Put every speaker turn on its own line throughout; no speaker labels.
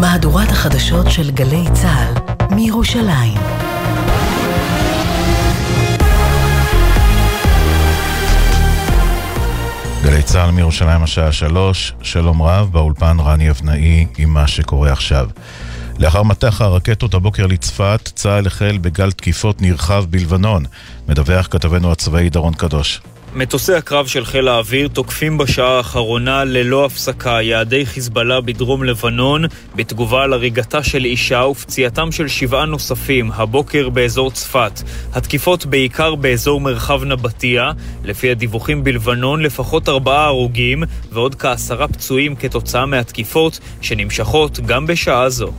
מהדורת החדשות של גלי צה"ל מירושלים.
גלי צה"ל מירושלים השעה שלוש, שלום רב, באולפן רני אבנאי עם מה שקורה עכשיו. לאחר מטח הרקטות הבוקר לצפת, צה"ל החל בגל תקיפות נרחב בלבנון, מדווח כתבנו הצבאי דרון קדוש.
מטוסי הקרב של חיל האוויר תוקפים בשעה האחרונה ללא הפסקה יעדי חיזבאללה בדרום לבנון בתגובה על הריגתה של אישה ופציעתם של שבעה נוספים הבוקר באזור צפת. התקיפות בעיקר באזור מרחב נבטיה, לפי הדיווחים בלבנון לפחות ארבעה הרוגים ועוד כעשרה פצועים כתוצאה מהתקיפות שנמשכות גם בשעה זו.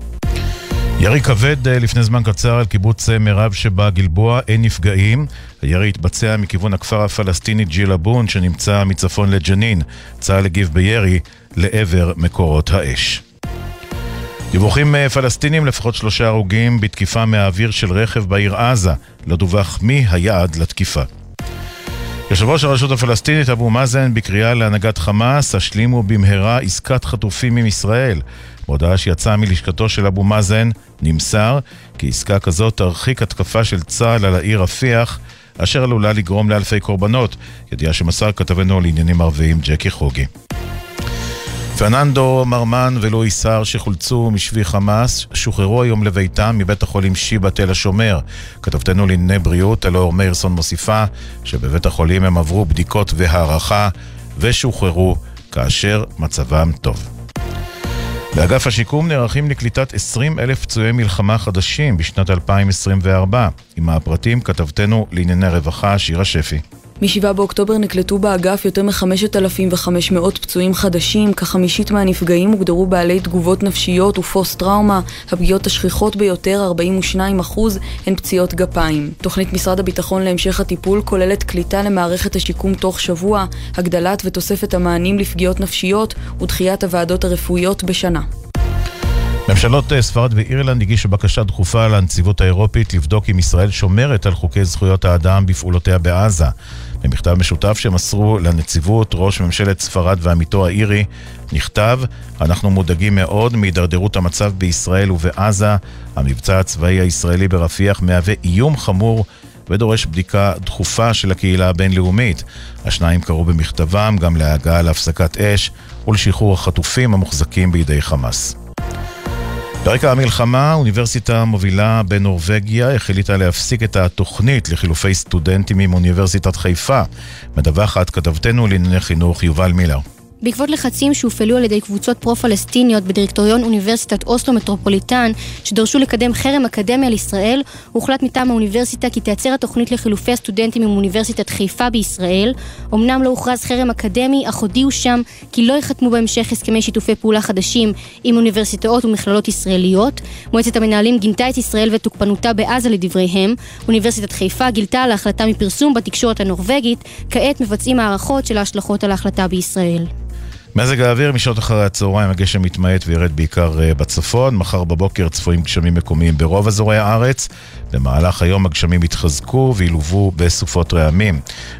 ירי כבד אה, לפני זמן קצר על קיבוץ אה, מירב שבגלבוע, אין נפגעים. הירי התבצע מכיוון הכפר הפלסטיני ג'ילבון שנמצא מצפון לג'נין. צה"ל הגיב בירי לעבר מקורות האש. דיווחים אה, פלסטינים, לפחות שלושה הרוגים בתקיפה מהאוויר של רכב בעיר עזה. לא דווח מי היעד לתקיפה. יושב ראש הרשות הפלסטינית אבו מאזן בקריאה להנהגת חמאס, השלימו במהרה עסקת חטופים עם ישראל. בהודעה שיצאה מלשכתו של אבו מאזן נמסר כי עסקה כזאת תרחיק התקפה של צה"ל על העיר רפיח, אשר עלולה לגרום לאלפי קורבנות, ידיעה שמסר כתבנו לעניינים ערביים ג'קי חוגי. פרננדו מרמן ולואי סער שחולצו משבי חמאס שוחררו היום לביתם מבית החולים שיבא תל השומר. כתבתנו לענייני בריאות אלאור מאירסון מוסיפה שבבית החולים הם עברו בדיקות והערכה ושוחררו כאשר מצבם טוב. באגף השיקום נערכים לקליטת 20 אלף פצועי מלחמה חדשים בשנת 2024. עם הפרטים כתבתנו לענייני רווחה שירה שפי.
מ-7 באוקטובר נקלטו באגף יותר מ-5,500 פצועים חדשים, כחמישית מהנפגעים הוגדרו בעלי תגובות נפשיות ופוסט-טראומה. הפגיעות השכיחות ביותר, 42%, הן פציעות גפיים. תוכנית משרד הביטחון להמשך הטיפול כוללת קליטה למערכת השיקום תוך שבוע, הגדלת ותוספת המענים לפגיעות נפשיות ודחיית הוועדות הרפואיות בשנה.
ממשלות אה, ספרד ואירלנד הגישו בקשה דחופה לנציבות האירופית לבדוק אם ישראל שומרת על חוקי זכויות האדם בפעולותיה בעזה. במכתב משותף שמסרו לנציבות ראש ממשלת ספרד ועמיתו האירי, נכתב: אנחנו מודאגים מאוד מהידרדרות המצב בישראל ובעזה. המבצע הצבאי הישראלי ברפיח מהווה איום חמור ודורש בדיקה דחופה של הקהילה הבינלאומית. השניים קראו במכתבם גם להגעה להפסקת אש ולשחרור החטופים המוחזקים בידי חמאס. ברקע המלחמה, אוניברסיטה מובילה בנורבגיה החליטה להפסיק את התוכנית לחילופי סטודנטים עם אוניברסיטת חיפה. מדווחת כתבתנו לענייני חינוך יובל מילר.
בעקבות לחצים שהופעלו על ידי קבוצות פרו-פלסטיניות בדירקטוריון אוניברסיטת אוסלו מטרופוליטן, שדרשו לקדם חרם אקדמי על ישראל, הוחלט מטעם האוניברסיטה כי תייצר התוכנית לחילופי הסטודנטים עם אוניברסיטת חיפה בישראל. אמנם לא הוכרז חרם אקדמי, אך הודיעו שם כי לא ייחתמו בהמשך הסכמי שיתופי פעולה חדשים עם אוניברסיטאות ומכללות ישראליות. מועצת המנהלים גינתה את ישראל ותוקפנותה בעזה לדבריהם. אוניברסיטת חיפה גילתה על ההחלטה מפרסום בתקשורת הנורבגית, כעת מבצעים הערכות של ההשלכות על ההחלטה בישראל.
מזג האוויר משעות אחרי הצהריים הגשם מתמעט וירד בעיקר אה, בצפון. מחר בבוקר צפויים גשמים מקומיים ברוב אזורי הארץ. במהלך היום הגשמים יתחזקו וילוו בסופות רעמים.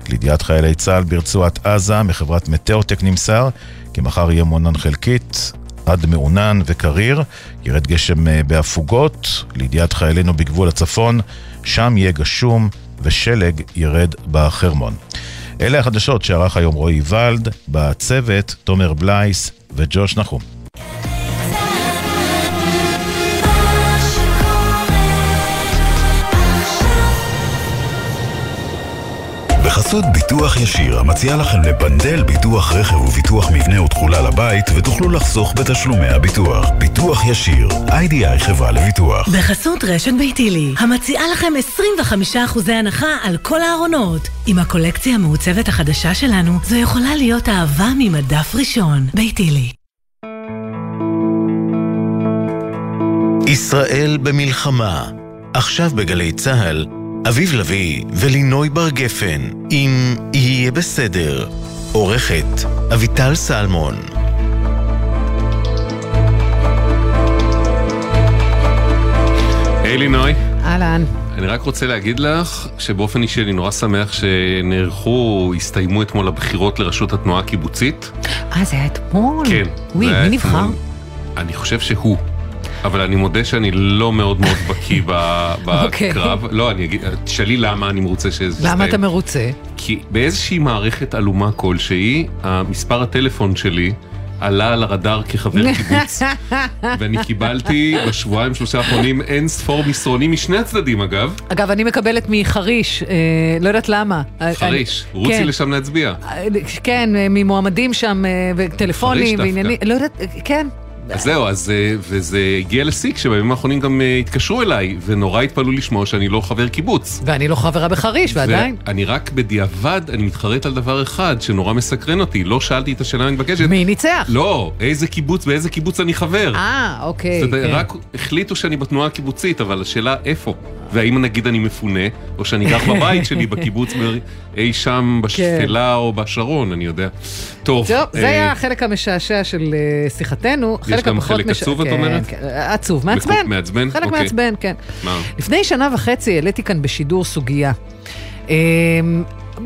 לידיעת חיילי צה"ל ברצועת עזה מחברת מטאוטק נמסר כי מחר יהיה מונן חלקית עד מעונן וקריר. ירד גשם אה, בהפוגות. לידיעת חיילינו בגבול הצפון, שם יהיה גשום ושלג ירד בחרמון. אלה החדשות שערך היום רועי ולד, בצוות תומר בלייס וג'וש נחום.
בחסות ביטוח ישיר, המציע לכם לבנדל ביטוח רכב וביטוח מבנה ותכולה לבית, ותוכלו לחסוך בתשלומי הביטוח. ביטוח ישיר, איי-די-איי חברה לביטוח.
בחסות רשת ביתילי, המציעה לכם 25% הנחה על כל הארונות. עם הקולקציה המעוצבת החדשה שלנו, זו יכולה להיות אהבה ממדף ראשון. ביתילי.
ישראל במלחמה, עכשיו בגלי צה"ל, אביב לביא ולינוי בר גפן, אם יהיה בסדר. עורכת אביטל סלמון.
היי לינוי.
אהלן.
אני רק רוצה להגיד לך שבאופן אישי אני נורא שמח שנערכו, הסתיימו אתמול הבחירות לראשות התנועה הקיבוצית.
אה, זה היה אתמול?
כן.
וואי, מי נבחר?
אני חושב שהוא. אבל אני מודה שאני לא מאוד מאוד בקיא ב-
אוקיי.
בקרב. לא, אני אגיד, תשאלי למה אני מרוצה שזה יסתיים.
למה אתה מרוצה?
כי באיזושהי מערכת עלומה כלשהי, המספר הטלפון שלי עלה על הרדאר כחבר קיבוץ. ואני קיבלתי בשבועיים שלושה האחרונים אין ספור מסרונים משני הצדדים אגב.
אגב, אני מקבלת מחריש, אה, לא יודעת למה.
חריש,
אני-
רוצי
כן.
לשם להצביע.
אה, כן, אה, ממועמדים שם, אה, וטלפונים. ועניינים, לא יודעת, אה, כן.
אז זהו, אז אה, וזה הגיע לשיא כשבימים האחרונים גם אה, התקשרו אליי, ונורא התפלאו לשמוע שאני לא חבר קיבוץ.
ואני לא חברה בחריש, ועדיין.
ואני רק בדיעבד, אני מתחרט על דבר אחד שנורא מסקרן אותי, לא שאלתי את השאלה המתבקשת.
מי ניצח?
לא, איזה קיבוץ, באיזה קיבוץ אני חבר.
אה, אוקיי.
זאת אומרת,
כן.
רק החליטו שאני בתנועה הקיבוצית, אבל השאלה איפה. והאם נגיד אני מפונה, או שאני גר בבית שלי בקיבוץ אי שם בשפלה או בשרון, אני יודע. טוב.
טוב,
אה,
זה היה החלק המשעשע של אה, שיחתנו.
יש גם חלק
מש-
עצוב, את
כן,
אומרת?
כן, עצוב, מעצבן.
מעצבן?
חלק
אוקיי.
מעצבן, כן.
מה?
לפני שנה וחצי העליתי כאן בשידור סוגיה. אה,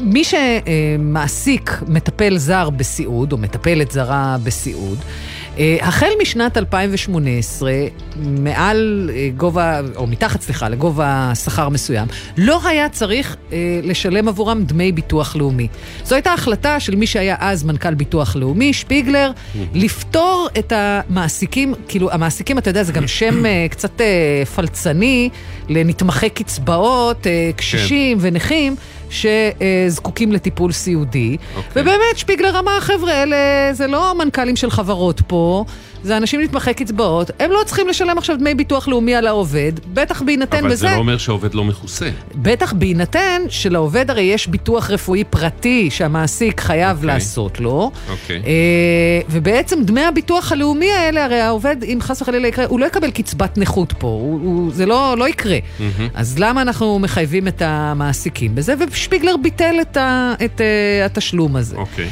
מי שמעסיק מטפל זר בסיעוד, או מטפלת זרה בסיעוד, אה, החל משנת 2018, מעל אה, גובה, או מתחת, סליחה, לגובה שכר מסוים, לא היה צריך אה, לשלם עבורם דמי ביטוח לאומי. זו הייתה החלטה של מי שהיה אז מנכ"ל ביטוח לאומי, שפיגלר, לפטור את המעסיקים, כאילו, המעסיקים, אתה יודע, זה גם שם אה, קצת אה, פלצני לנתמכי קצבאות, אה, קשישים ונכים. שזקוקים לטיפול סיעודי.
אוקיי.
ובאמת, שפיגלר אמר, חבר'ה, אלה זה לא מנכ"לים של חברות פה, זה אנשים נתמכי קצבאות, הם לא צריכים לשלם עכשיו דמי ביטוח לאומי על העובד, בטח בהינתן
אבל
בזה...
זה לא אומר שהעובד לא מכוסה.
בטח בהינתן שלעובד הרי יש ביטוח רפואי פרטי שהמעסיק חייב okay.
אוקיי.
לעשות לו.
אוקיי.
אה, ובעצם דמי הביטוח הלאומי האלה, הרי העובד, אם חס וחלילה יקרה, הוא לא יקבל קצבת נכות פה, הוא, הוא, זה לא, לא יקרה.
מהמם.
אז למה אנחנו מחייבים את המעסיקים בזה? ושפיגלר ביטל את, ה, את uh, התשלום הזה.
אוקיי.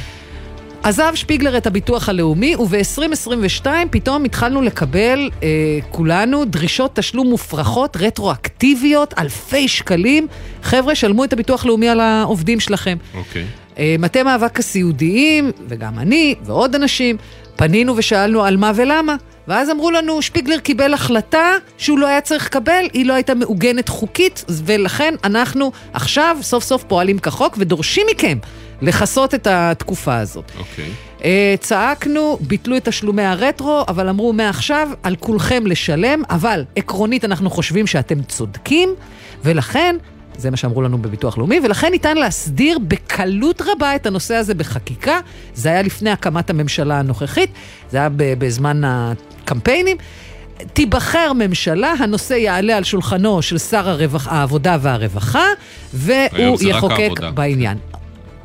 עזב שפיגלר את הביטוח הלאומי, וב-2022 פתאום התחלנו לקבל אה, כולנו דרישות תשלום מופרכות, רטרואקטיביות, אלפי שקלים. חבר'ה, שלמו את הביטוח הלאומי על העובדים שלכם.
אוקיי.
אה, מטה מאבק הסיעודיים, וגם אני ועוד אנשים, פנינו ושאלנו על מה ולמה. ואז אמרו לנו, שפיגלר קיבל החלטה שהוא לא היה צריך לקבל, היא לא הייתה מעוגנת חוקית, ולכן אנחנו עכשיו סוף סוף פועלים כחוק ודורשים מכם לכסות את התקופה הזאת.
אוקיי.
אה, צעקנו, ביטלו את תשלומי הרטרו, אבל אמרו מעכשיו על כולכם לשלם, אבל עקרונית אנחנו חושבים שאתם צודקים, ולכן, זה מה שאמרו לנו בביטוח לאומי, ולכן ניתן להסדיר בקלות רבה את הנושא הזה בחקיקה. זה היה לפני הקמת הממשלה הנוכחית, זה היה בזמן הקמפיינים. תיבחר ממשלה, הנושא יעלה על שולחנו של שר הרווח, העבודה והרווחה, והוא יחוקק. בעניין.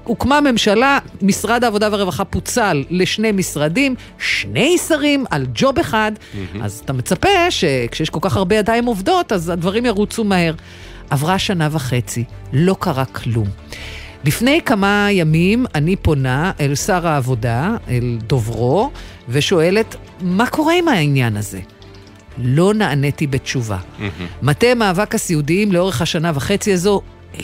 הוקמה ממשלה, משרד העבודה והרווחה פוצל לשני משרדים, שני שרים על ג'וב אחד, אז אתה מצפה שכשיש כל כך הרבה ידיים עובדות, אז הדברים ירוצו מהר. עברה שנה וחצי, לא קרה כלום. לפני כמה ימים אני פונה אל שר העבודה, אל דוברו, ושואלת, מה קורה עם העניין הזה? לא נעניתי בתשובה. מטה מאבק הסיעודיים לאורך השנה וחצי הזו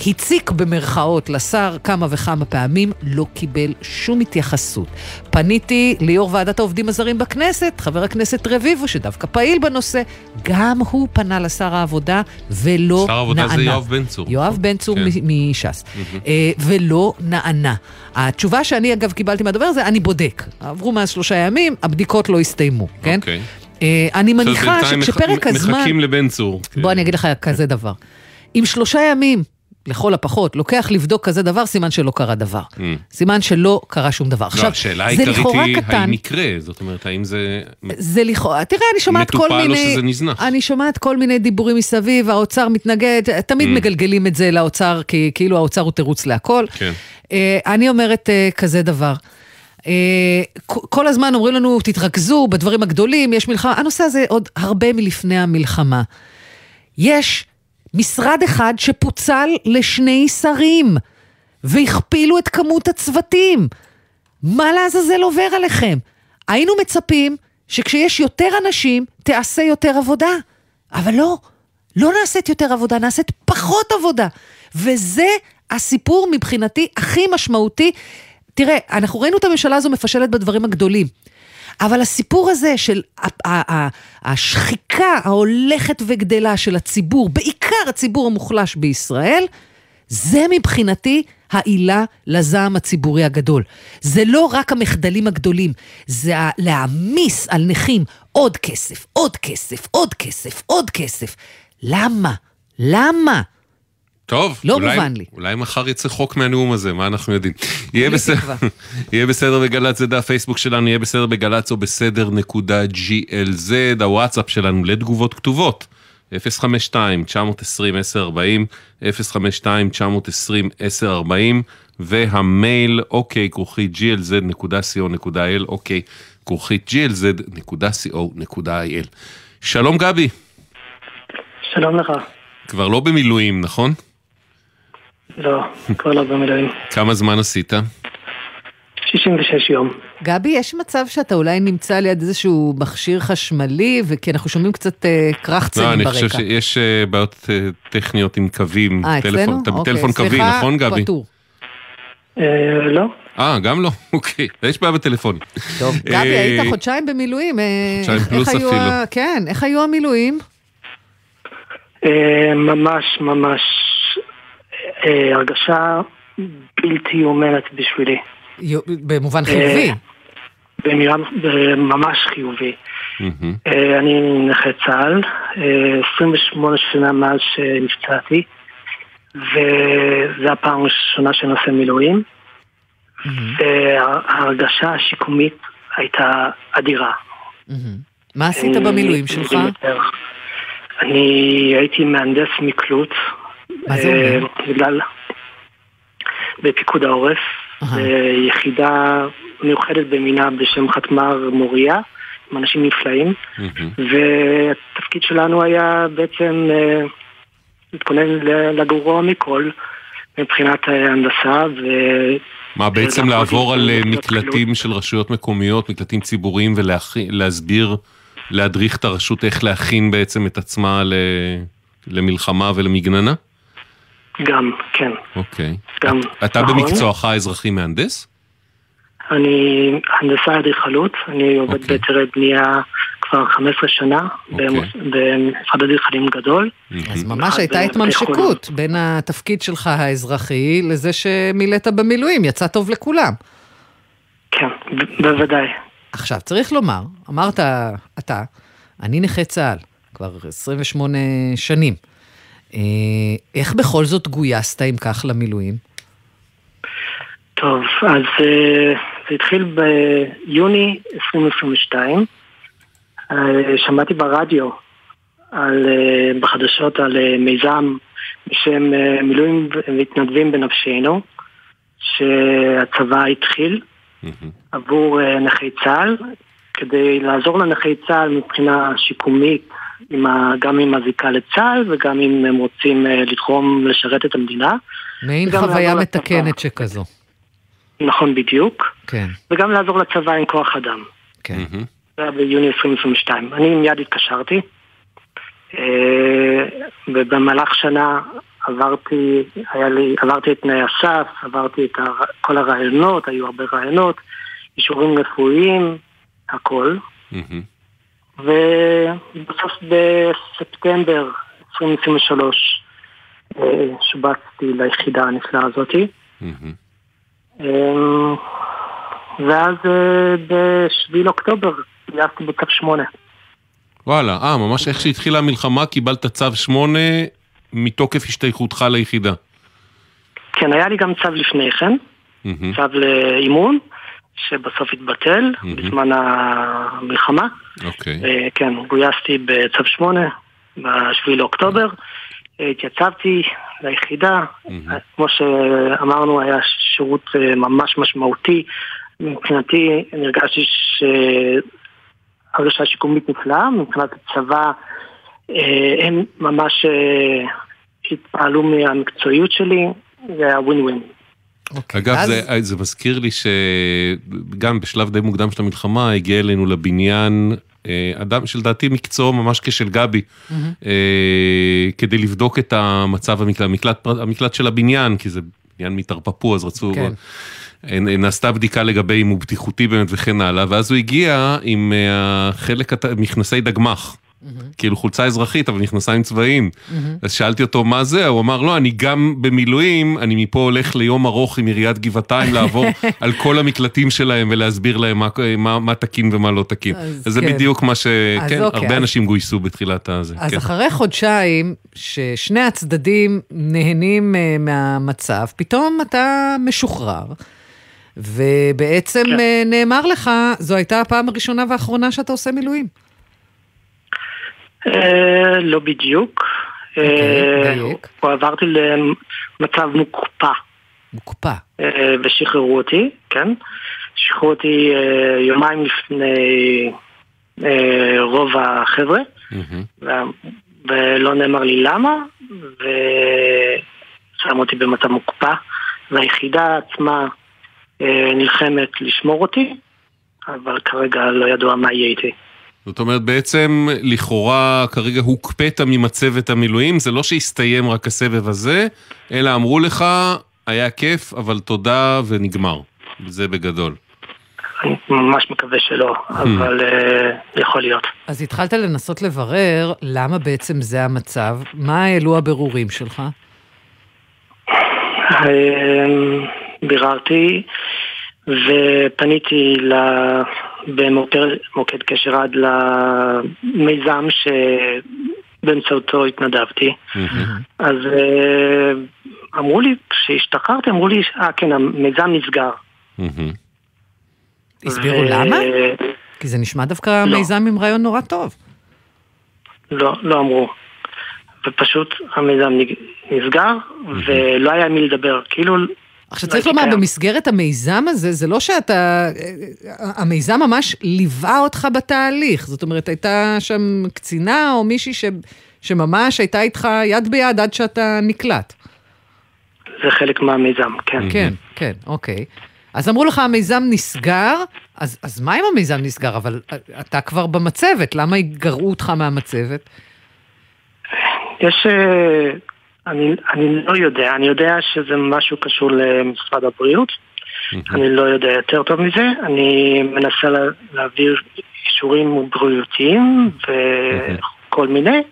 הציק במרכאות לשר כמה וכמה פעמים, לא קיבל שום התייחסות. פניתי ליו"ר ועדת העובדים הזרים בכנסת, חבר הכנסת רביבו, שדווקא פעיל בנושא, גם הוא פנה לשר העבודה ולא נענה.
שר העבודה זה יואב בן צור.
יואב בן צור
כן.
מש"ס. אה, ולא נענה. התשובה שאני אגב קיבלתי מהדובר זה, אני בודק. עברו מאז שלושה ימים, הבדיקות לא הסתיימו, כן?
אוקיי.
אה, אני מניחה
בינתיים מח-
שכשפרק הזמן...
מחכים לבן צור.
בוא אני אגיד לך כזה דבר. אם שלושה ימים, לכל הפחות, לוקח לבדוק כזה דבר, סימן שלא קרה דבר.
Mm.
סימן שלא קרה שום דבר.
לא,
עכשיו,
השאלה
זה
העיקרית
לכאורה
היא
קטן.
האם יקרה, זאת אומרת, האם זה...
זה לכאורה, תראה, אני שומעת כל
מטופל או
מיני...
שזה נזנח?
אני שומעת כל מיני דיבורים מסביב, האוצר מתנגד, תמיד
Mm.
מגלגלים את זה לאוצר, כי כאילו האוצר הוא תירוץ להכל.
כן.
אה, אני אומרת אה, כזה דבר. אה, כל הזמן אומרים לנו, תתרכזו בדברים הגדולים, יש מלחמה. הנושא הזה עוד הרבה מלפני המלחמה. יש משרד אחד שפוצל לשני שרים, והכפילו את כמות הצוותים. מה לעזאזל עובר עליכם? היינו מצפים שכשיש יותר אנשים, תעשה יותר עבודה. אבל לא, לא נעשית יותר עבודה, נעשית פחות עבודה. וזה הסיפור מבחינתי הכי משמעותי. תראה, אנחנו ראינו את הממשלה הזו מפשלת בדברים הגדולים. אבל הסיפור הזה של השחיקה ההולכת וגדלה של הציבור, בעיקר הציבור המוחלש בישראל, זה מבחינתי העילה לזעם הציבורי הגדול. זה לא רק המחדלים הגדולים, זה להעמיס על נכים עוד כסף, עוד כסף, עוד כסף, עוד כסף. למה? למה?
טוב,
לא
אולי,
מובן לי.
אולי מחר יצא חוק מהנאום הזה, מה אנחנו יודעים? יהיה
כולי
בסדר. יהיה בסדר בגל"צ, זה דף פייסבוק שלנו, יהיה בסדר בגל"צ או בסדר נקודה glz, הוואטסאפ שלנו לתגובות כתובות. 052-920-1040, 052-920-1040, והמייל אוקיי כרוכית glz.co.il, אוקיי כרוכית glz.co.il. שלום גבי,
שלום לך.
כבר לא במילואים, נכון?
לא, כבר לא במילואים.
כמה זמן עשית?
66 יום.
גבי, יש מצב שאתה אולי נמצא ליד איזשהו מכשיר חשמלי, וכי אנחנו שומעים קצת אה, קרחצנים
לא,
ברקע.
אני חושב שיש אה, בעיות אה, טכניות עם קווים.
אה, אצלנו?
אתה
אוקיי,
בטלפון קווי,
סליחה,
נכון גבי?
פטור.
אה, לא.
אה, גם לא? אוקיי. יש בעיה בטלפון.
טוב, גבי,
אה,
היית חודשיים במילואים. אה,
חודשיים פלוס אפילו.
ה- כן, איך היו המילואים?
אה, ממש ממש אה, הרגשה בלתי אומרת בשבילי.
במובן חיובי.
אה, במילה ממש חיובי. אה, אני נכה צה"ל, אה, 28 שנה מאז שנפצעתי, וזו הפעם הראשונה שאני עושה מילואים. וההרגשה השיקומית הייתה אדירה.
מה עשית
אה,
במילואים שלך?
אני הייתי מהנדס מקלוט.
מה זה
אה,
אומר?
בגלל... בפיקוד העורף,
אהה.
יחידה מיוחדת במינה בשם חתמר מוריה, עם אנשים נפלאים. והתפקיד שלנו היה בעצם אה, להתכונן ל- לגרוע מכל מבחינת ההנדסה, ו...
מה, בעצם לעבור על אה, מקלטים של רשויות מקומיות, מקלטים ציבוריים, ולהסביר, להדריך את הרשות איך להכין בעצם את עצמה ל- למלחמה ולמגננה?
גם, כן.
אוקיי.
גם,
אתה
נכון.
במקצועך אזרחי מהנדס?
אני הנדסה אדריכלות, אני עובד
אוקיי.
בהיתרי בנייה כבר 15 שנה,
אוקיי.
במשרד אדריכלים גדול.
אז. ממש הייתה
בתי
התממשקות בין התפקיד שלך האזרחי לזה שמילאת במילואים, יצא טוב לכולם.
כן, בוודאי.
עכשיו, צריך לומר, אמרת אתה, אני נכה צה"ל, כבר 28 שנים. אה, איך בכל זאת גויסת, אם כך, למילואים?
טוב, אז אה, זה התחיל ביוני 2022. אה, שמעתי ברדיו, על, בחדשות, על מיזם בשם מילואים מתנדבים בנפשנו, שהצבא התחיל. עבור נכי צה"ל, כדי לעזור לנכי צה"ל מבחינה שיקומית, עם ה, גם עם הזיקה לצה"ל וגם אם הם רוצים אה, לתחום לשרת את המדינה.
מעין חוויה
לעבור לצבא.
מתקנת שכזו.
נכון בדיוק.
כן,
וגם לעזור לצבא עם כוח אדם.
כן.
זה היה ביוני 2022. אני מיד התקשרתי, אה, ובמהלך שנה עברתי, היה לי, עברתי את תנאי הסף, עברתי את הר, כל הרעיונות, היו הרבה רעיונות, אישורים רפואיים, הכל.
מהמם.
ובסוף בספטמבר 2023 אה, שובצתי ליחידה הנפלאה הזאתי. אמ, ואז אה, ב-7 לאוקטובר גייסתי בקו 8.
וואלה, אה, ממש איך שהתחילה המלחמה קיבלת צו 8 מתוקף השתייכותך ליחידה.
כן, היה לי גם צו לפני כן,
מהמם.
צו לאימון, שבסוף התבטל
מהמם.
בזמן המלחמה.
אוקיי.
אה, כן, גויסתי בצו 8 ב-7 לאוקטובר. אה, התייצבתי ליחידה. אה, כמו שאמרנו, היה שירות אה, ממש משמעותי. מבחינתי, אני הרגשתי שהרגשה שיקומית נפלאה, מבחינת הצבא, אה, הם ממש התפעלו מהמקצועיות שלי, זה היה ווין ווין.
אוקיי.
אגב,
אז-
זה, זה מזכיר לי שגם בשלב די מוקדם של המלחמה הגיע אלינו לבניין אה, אדם שלדעתי מקצועו ממש כשל גבי, אה, כדי לבדוק את המצב המקלט, המקלט, המקלט של הבניין, כי זה בניין מתרפפו, אז רצו...
כן.
נעשתה בדיקה לגבי אם הוא בטיחותי באמת וכן הלאה, ואז הוא הגיע עם אה, החלק, מכנסי דגמח. כאילו חולצה אזרחית, אבל מכנסיים צבאיים. אז שאלתי אותו מה זה, הוא אמר, לא, אני גם במילואים, אני מפה הולך ליום ארוך עם עיריית גבעתיים לעבור על כל המקלטים שלהם ולהסביר להם מה, מה, מה תקין ומה לא תקין.
אז
אז זה
כן.
בדיוק מה ש...
אז
כן,
אוקיי,
הרבה
אז-
אנשים גויסו בתחילת הזה.
אז
כן.
אחרי חודשיים ששני הצדדים נהנים אה, מהמצב, פתאום אתה משוחרר, ובעצם
כן.
אה, נאמר לך, זו הייתה הפעם הראשונה והאחרונה שאתה עושה מילואים.
אה, לא בדיוק.
אוקיי,
אה,
דייק.
הוא עברתי למצב מוקפא.
מוקפא.
אה, ושחררו אותי, כן? שחררו אותי אה, יומיים לפני אה, רוב החבר'ה, ולא נאמר לי למה, ושמו אותי במצב מוקפא, והיחידה עצמה אה, נלחמת לשמור אותי, אבל כרגע לא ידוע מה יהיה איתי.
זאת אומרת, בעצם, לכאורה, כרגע הוקפאת ממצבת המילואים, זה לא שהסתיים רק הסבב הזה, אלא אמרו לך, היה כיף, אבל תודה ונגמר. זה בגדול.
אני ממש מקווה שלא, אבל אה, יכול להיות.
אז התחלת לנסות לברר למה בעצם זה המצב, מה העלו הבירורים שלך?
אה, ביררתי ופניתי ל... במוקד מוקד קשר עד למיזם שבאמצעותו התנדבתי. אז אה, אמרו לי, כשהשתחררתי, אמרו לי, אה כן, המיזם נסגר.
הסבירו למה? כי זה נשמע דווקא
לא.
מיזם עם רעיון נורא טוב.
לא, לא אמרו. ופשוט המיזם נסגר, ולא היה עם מי לדבר. כאילו,
עכשיו
לא
צריך לומר. במסגרת המיזם הזה, זה לא שאתה... המיזם ממש ליווה אותך בתהליך. זאת אומרת, הייתה שם קצינה או מישהי ש... שממש הייתה איתך יד ביד עד שאתה נקלט.
זה חלק מהמיזם, כן.
כן, כן, אוקיי. אז אמרו לך, המיזם נסגר, אז, אז מה אם המיזם נסגר? אבל אתה כבר במצבת, למה גרעו אותך מהמצבת?
יש... אני, אני לא יודע, אני יודע שזה משהו קשור למשרד הבריאות, אני לא יודע יותר טוב מזה, אני מנסה לה, להעביר אישורים בריאותיים וכל מיני.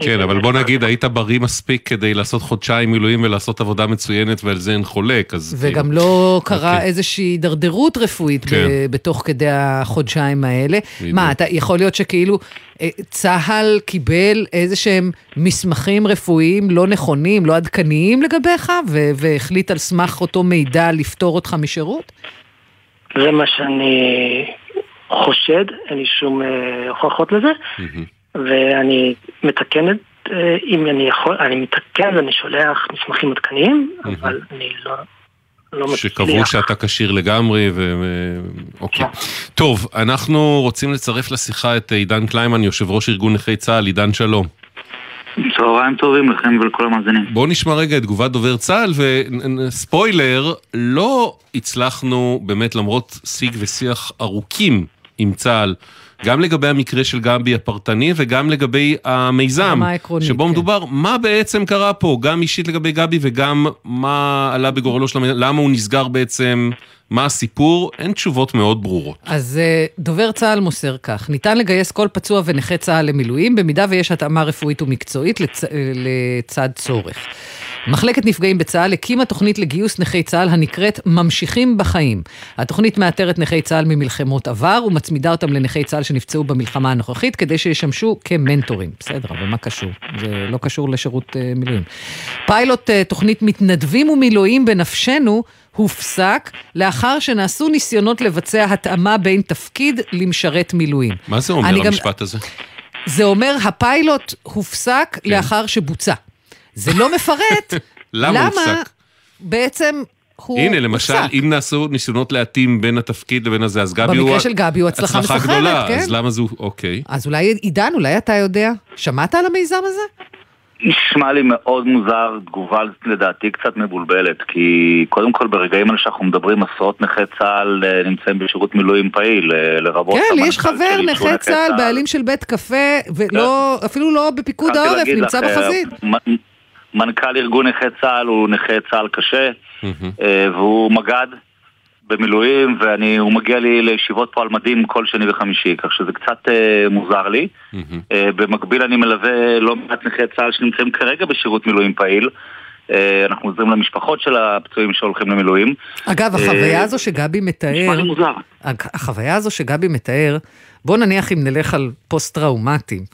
כן,
לא
אבל. בוא נגיד, היית בריא מספיק כדי לעשות חודשיים מילואים ולעשות עבודה מצוינת, ועל זה אין חולק, אז...
וגם לא קרה
אוקיי.
איזושהי הידרדרות רפואית
כן.
בתוך כדי החודשיים האלה. מה, אתה, יכול להיות שכאילו אה, צה"ל קיבל איזה שהם מסמכים רפואיים לא נכונים, לא עדכניים לגביך, והחליט על סמך אותו מידע לפטור אותך משירות?
זה מה שאני חושד, אין לי שום אה, הוכחות לזה. ואני מתקנת, אה, אם אני יכול, אני מתקן ואני שולח מסמכים עדכניים, אבל אני לא, לא.
שקבעו שאתה כשיר לגמרי, ו... אוקיי. טוב, אנחנו רוצים לצרף לשיחה את עידן קליימן, יושב ראש ארגון נכי צה"ל, עידן שלום.
צהריים טובים לכם ולכל המאזינים.
בואו נשמע רגע את תגובת דובר צה"ל, וספוילר, לא הצלחנו באמת למרות שיג ושיח ארוכים עם צה"ל. גם לגבי המקרה של גבי הפרטני וגם לגבי המיזם,
העקרונית,
שבו
כן.
מדובר מה בעצם קרה פה, גם אישית לגבי גבי וגם מה עלה בגורלו של המיזם, למה הוא נסגר בעצם, מה הסיפור, אין תשובות מאוד ברורות.
אז אה, דובר צה"ל מוסר כך, ניתן לגייס כל פצוע ונכה צה"ל למילואים, במידה ויש התאמה רפואית ומקצועית לצ... אה, לצד צורך. מחלקת נפגעים בצה"ל הקימה תוכנית לגיוס נכי צה"ל הנקראת ממשיכים בחיים. התוכנית מאתרת נכי צה"ל ממלחמות עבר ומצמידה אותם לנכי צה"ל שנפצעו במלחמה הנוכחית כדי שישמשו כמנטורים. בסדר, אבל מה קשור? זה לא קשור לשירות אה, מילואים. פיילוט אה, תוכנית מתנדבים ומילואים בנפשנו הופסק לאחר שנעשו ניסיונות לבצע התאמה בין תפקיד למשרת מילואים.
מה זה אומר
אני גם-
המשפט הזה?
זה אומר, הפיילוט הופסק
כן.
לאחר שבוצע. זה לא מפרט
למה הופסק?
בעצם הוא
הנה, למשל,
הופסק.
אם נעשו ניסיונות להתאים בין התפקיד לבין הזה, אז גבי הוא...
במקרה של גבי הוא הצלחה מסחררת,
גדולה,
כן?
אז למה זו... אוקיי.
אז אולי, עידן, אולי אתה יודע? שמעת על המיזם הזה?
נשמע לי מאוד מוזר, תגובה לדעתי קצת מבולבלת, כי קודם כל ברגעים האלה שאנחנו מדברים, עשרות נכי צה"ל אה, נמצאים בשירות מילואים פעיל, אה, לרבות
כן, לי יש
סמנכ"ל
חבר נכה צה"ל, בעלים של בית קפה, ולא, אפילו לא בפיקוד העורף, נמצא
לך, אה,
בחזית.
מנכ"ל ארגון נכי צה"ל הוא נכה צה"ל קשה, אה, והוא מג"ד במילואים, והוא מגיע לי לישיבות פה על מדים כל שני וחמישי, כך שזה קצת אה, מוזר לי. אה, במקביל אני מלווה לא מעט נכי צה"ל שנמצאים כרגע בשירות מילואים פעיל. אה, אנחנו עוזרים למשפחות של הפצועים שהולכים למילואים.
אגב,
אה,
החוויה הזו שגבי מתאר...
נשמע לי מוזר.
החוויה הזו שגבי מתאר, בוא נניח אם נלך על פוסט-טראומטיים.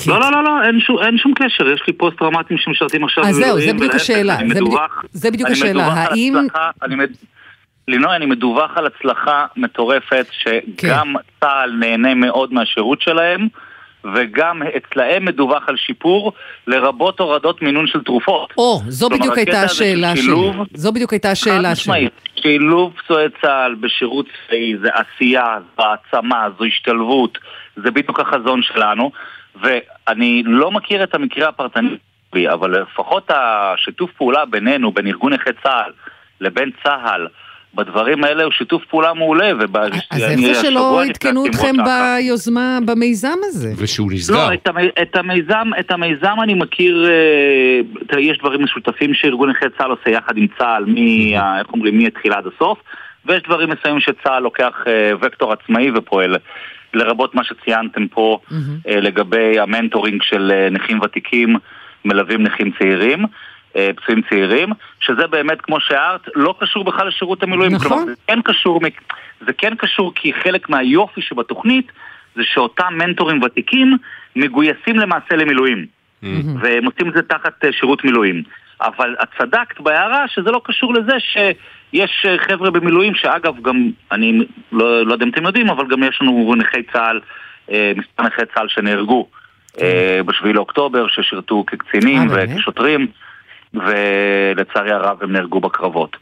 כי-
לא, לא, לא, לא, אין שום, אין שום קשר, יש לי פוסט-טראומטיים שמשרתים עכשיו
אז זהו, זה בדיוק השאלה,
אני
זה
מדווח-
זה בדיוק
אני
השאלה,
מדווח על
האם-
הצלחה, אני מד... לינוי, אני מדווח על הצלחה מטורפת,
כן.
שגם צה"ל נהנה מאוד מהשירות שלהם, וגם אצלהם מדווח על שיפור, לרבות הורדות מינון של תרופות.
או, זו בדיוק הייתה השאלה שלי. זו בדיוק הייתה השאלה
חד
שלי.
משמעית, שילוב פצועי צה"ל בשירות צבאי זה עשייה, זו העצמה, זו השתלבות, זה בדיוק החזון שלנו, ואני לא מכיר את המקרה הפרטני, אבל לפחות השיתוף פעולה בינינו, בין ארגון נכי צה"ל לבין צה"ל, בדברים האלה הוא שיתוף פעולה מעולה, ובשבוע
אז איפה שלא עדכנו אתכם ביוזמה, במיזם הזה?
ושהוא נסגר.
לא, את, המ, את, המיזם, את המיזם אני מכיר, אה, תראה, יש דברים משותפים שארגון נכי צה"ל עושה יחד עם צה"ל, מ, ה- איך אומרים, מהתחילה עד הסוף, ויש דברים מסוימים שצה"ל לוקח אה, וקטור עצמאי ופועל, לרבות מה שציינתם פה אה, לגבי המנטורינג של אה, נכים ותיקים, מלווים נכים צעירים. אה, פצועים צעירים, שזה באמת, כמו שהערת, לא קשור בכלל לשירות המילואים.
נכון.
כלומר, זה כן קשור, זה כן קשור כי חלק מהיופי שבתוכנית זה שאותם מנטורים ותיקים מגויסים למעשה למילואים. והם עושים את זה תחת שירות מילואים. אבל את צדקת בהערה שזה לא קשור לזה שיש אה, חבר'ה במילואים, שאגב, גם, אני לא, לא יודע אם אתם יודעים, אבל גם יש לנו נכי צה"ל, אה, מספר נכי צה"ל שנהרגו אה, בשביעי לאוקטובר, ששירתו כקצינים? וכשוטרים. ולצערי הרב הם נהרגו בקרבות.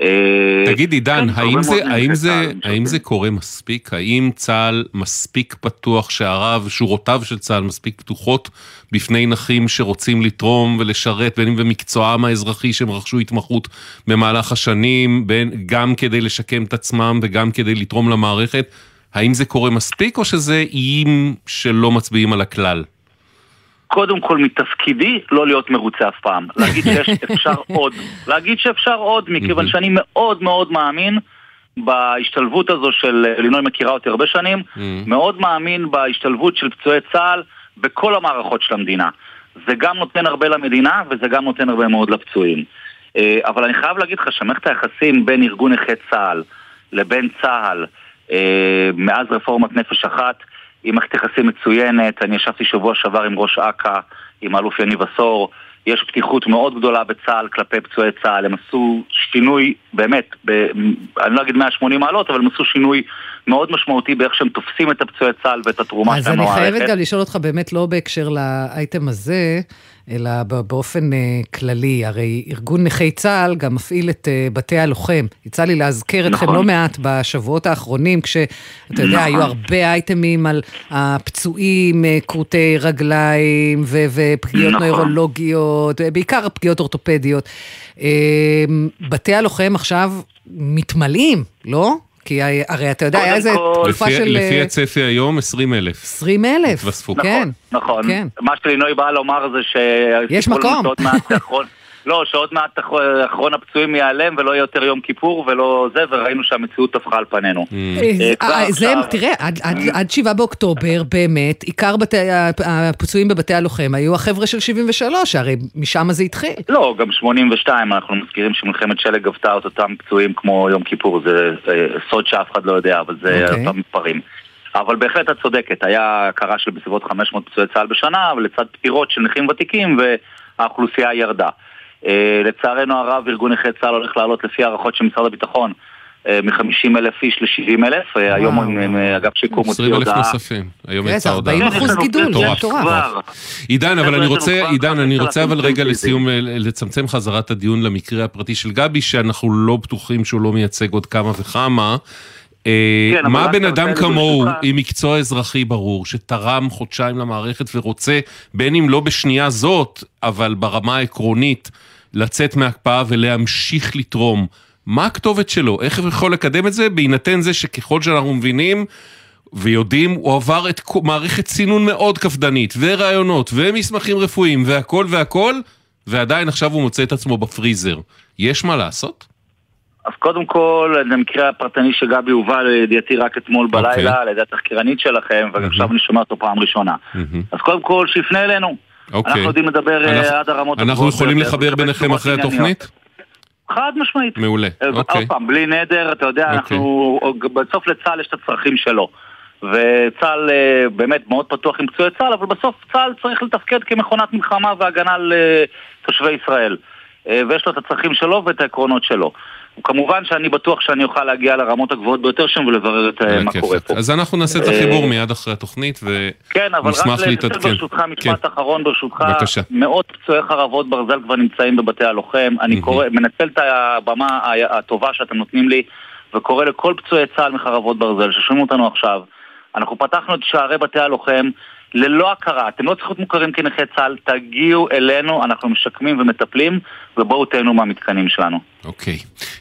אה,
תגיד עידן, האם זה, האם, זה,
צה"ל
האם. זה קורה מספיק? האם צה"ל מספיק פתוח, שעריו, שורותיו של צה"ל מספיק פתוחות בפני נכים שרוצים לתרום ולשרת, בין אם במקצועם האזרחי שהם רכשו התמחות במהלך השנים, בין, גם כדי לשקם את עצמם וגם כדי לתרום למערכת? האם זה קורה מספיק או שזה איים שלא מצביעים על הכלל?
קודם כל מתפקידי לא להיות מרוצה אף פעם. להגיד שאפשר עוד. להגיד שאפשר עוד, מכיוון שאני מאוד מאוד מאמין בהשתלבות הזו של, לינוי מכירה אותי הרבה שנים, מאוד מאמין בהשתלבות של פצועי צה"ל בכל המערכות של המדינה. זה גם נותן הרבה למדינה וזה גם נותן הרבה מאוד לפצועים. אה, אבל אני חייב להגיד לך שמערכת היחסים בין ארגון נכי צה"ל לבין צה"ל אה, מאז רפורמת נפש אחת היא מערכת יחסים מצוינת, אני ישבתי שבוע שעבר עם ראש אכ"א, עם האלוף יניב עשור, יש פתיחות מאוד גדולה בצה"ל כלפי פצועי צה"ל, הם עשו שינוי, באמת, ב, אני לא אגיד 180 מעלות, אבל הם עשו שינוי מאוד משמעותי באיך שהם תופסים את הפצועי צה"ל ואת התרומה
אז
שלהם
אני
למערכת.
חייבת גם לשאול אותך באמת לא בהקשר לאייטם הזה, אלא באופן אה, כללי. הרי ארגון נכי צה"ל גם מפעיל את אה, בתי הלוחם. יצא לי להזכיר אתכם
נכון.
לא מעט בשבועות האחרונים, כשאתה יודע,
נכון.
היו הרבה אייטמים על הפצועים, אה, כרותי רגליים ו- ופגיעות
נכון.
נוירולוגיות, בעיקר פגיעות אורתופדיות. בתי הלוחם עכשיו מתמלאים, לא? כי הרי אתה יודע, היה איזה
כל-
תקופה
לפי,
של...
לפי
אה,
הצפי היום, 20 אלף.
20 אלף,
התווספו.
כן.
נכון.
כן.
מה שלינוי באה לומר זה ש...
יש מקום.
לא, שעוד מעט אח- אחרון הפצועים ייעלם ולא יהיה יותר יום כיפור ולא זה, וראינו שהמציאות טפחה על פנינו.
אה,
כבר
אה, תראה, עד- 7 באוקטובר, באמת, עיקר הפצועים בבתי הלוחם היו החבר'ה של 73, הרי משם זה התחיל.
לא, גם 82, אנחנו מזכירים שמלחמת שלג גבתה את אותם פצועים כמו יום כיפור, זה אה, סוד שאף אחד לא יודע, אבל זה
אוקיי.
אותם מספרים. אבל בהחלט את צודקת, היה הכרה של בסביבות 500 פצועי צה"ל בשנה, ולצד פטירות של נכים ותיקים, והאוכלוסייה ירדה. אה, לצערנו הרב, ארגון נכי צה"ל הולך לעלות לפי הערכות של משרד הביטחון מ-50 אלף איש ל-70 אלף, היום הם- הם, אה, אגף שיקום הוציא
20 אלף
הודעה.
נוספים. היום
זה
הודעה.
40 אחוז גידול, זה
מטורף. עידן, אבל אני רוצה, עידן, אני רוצה אבל
5,000
רגע. לסיום אה, לצמצם חזרה את הדיון למקרה הפרטי של גבי, שאנחנו לא בטוחים שהוא לא מייצג עוד כמה וכמה. אה,
כן,
מה בן אדם כמוהו. עם מקצוע אזרחי ברור, שתרם חודשיים למערכת ורוצה, בין אם לא בשנייה זאת, אבל ברמה העקרונית, לצאת מההקפאה ולהמשיך לתרום, מה הכתובת שלו? איך הוא יכול לקדם את זה? בהינתן זה שככל שאנחנו מבינים, ויודעים, הוא עבר את מערכת סינון מאוד קפדנית, וראיונות, ומסמכים רפואיים, והכל והכל, ועדיין עכשיו הוא מוצא את עצמו בפריזר. יש מה לעשות?
אז קודם כל, זה מקרה הפרטני שגבי הובא לידיעתי רק אתמול
אוקיי.
בלילה על ידי התחקירנית שלכם, ועכשיו אני שומע אותו פעם ראשונה. אז קודם כל, שיפנה אלינו.
אוקיי.
אנחנו יודעים לדבר אה,
אנחנו-
עד הרמות
אנחנו
הגבוהות
יכולים
ביותר,
לחבר ביניכם אחרי. התוכנית?
חד משמעית.
מעולה,
אה,
אוקיי.
עוד פעם, בלי נדר, אתה יודע, אנחנו, בסוף לצה"ל יש את הצרכים שלו. וצה"ל אה, באמת מאוד פתוח עם פצועי צה"ל, אבל בסוף צה"ל צריך לתפקד כמכונת מלחמה והגנה על אה, תושבי ישראל. ויש לו את הצרכים שלו ואת העקרונות שלו. כמובן שאני בטוח שאני אוכל להגיע לרמות הגבוהות ביותר שם ולברר את אה, מה
בכיף.
קורה פה.
אז אנחנו נעשה את
אה,
החיבור מיד אחרי התוכנית,
כן, אבל רק
ונשמח להתעדכן.
ברשותך
כן.
משפט אחרון ברשותך.
בבקשה.
מאות פצועי חרבות ברזל כבר נמצאים בבתי הלוחם. אני קורא, מנצל את הבמה הטובה שאתם נותנים לי, וקורא לכל פצועי צה"ל מחרבות ברזל ששומעים אותנו עכשיו. אנחנו פתחנו את שערי בתי הלוחם ללא הכרה. אתם לא צריכים להיות מוכרים כנכי צה"ל, תגיעו אלינו, אנחנו משקמים ומטפלים, ובואו תהנו מהמתקנים שלנו.
אוקיי.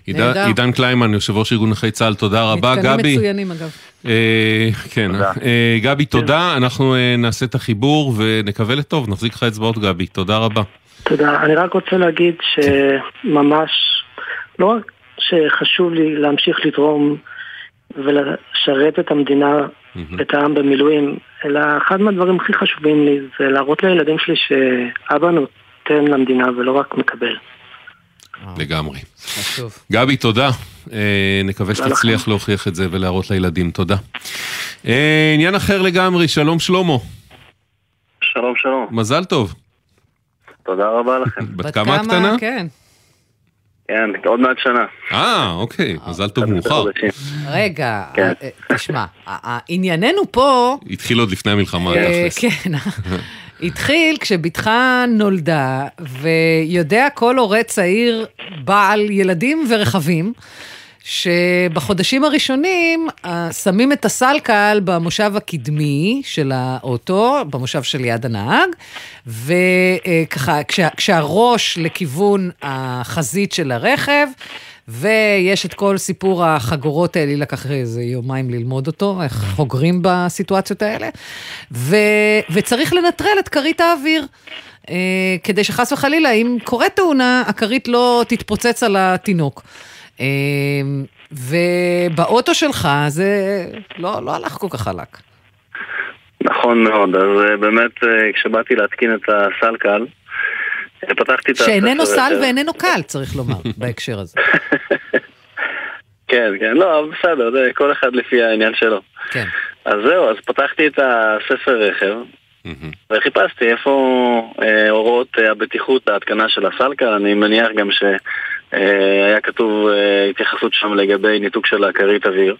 נהדר.
עידן- עידן קליימן, יושב ראש ארגון נכי צה"ל, תודה רבה.
מתקנים
גבי,
מצוינים אגב.
אה, כן, אה, גבי, תודה. אנחנו אה, נעשה את החיבור ונקווה לטוב. נחזיק לך אצבעות, גבי. תודה רבה.
תודה. אני רק רוצה להגיד שממש, לא רק שחשוב לי להמשיך לתרום ולשרת את המדינה ואת העם במילואים, אלא אחד מהדברים הכי חשובים לי זה להראות לילדים שלי שאבא נותן למדינה ולא רק מקבל.
לגמרי.
חשוב.
גבי, תודה. אה, נקווה שתצליח להוכיח את זה ולהראות לילדים. תודה. אה, עניין אחר לגמרי, שלום שלמה.
שלום שלום,
מזל טוב.
תודה רבה לכם.
בת כמה הקטנה?
כן.
כן, עוד מעט שנה.
אה, אוקיי, מזל טוב מאוחר.
רגע,
כן.
אה, תשמע, ענייננו פה...
התחיל עוד לפני המלחמה,
אה,
תכלס.
כן, התחיל כשבתך נולדה, ויודע כל הורה צעיר בעל ילדים ורכבים, שבחודשים הראשונים אה, שמים את הסלקל במושב הקדמי של האוטו, במושב שליד הנהג, וככה, כשה, כשהראש לכיוון החזית של הרכב, ויש את כל סיפור החגורות האלה, לי לקח איזה יומיים ללמוד אותו, איך חוגרים בסיטואציות האלה, ו, וצריך לנטרל את כרית האוויר. אה, כדי שחס וחלילה, אם קורית תאונה, הכרית לא תתפוצץ על התינוק. אה, ובאוטו שלך זה לא, לא הלך כל כך חלק.
נכון מאוד, אז אה, באמת אה, כשבאתי להתקין את הסלקל, אה, פתחתי את
שאיננו
הספר
סל. ואיננו קל, צריך לומר, בהקשר הזה.
כן, כן, לא, בסדר, זה כל אחד לפי העניין שלו.
כן.
אז זהו, אז פתחתי את הספר רכב, וחיפשתי איפה אה, הוראות אה, הבטיחות להתקנה של הסלקל, אני מניח גם שהיה כתוב אה, התייחסות שם לגבי ניתוק של הכרית אוויר.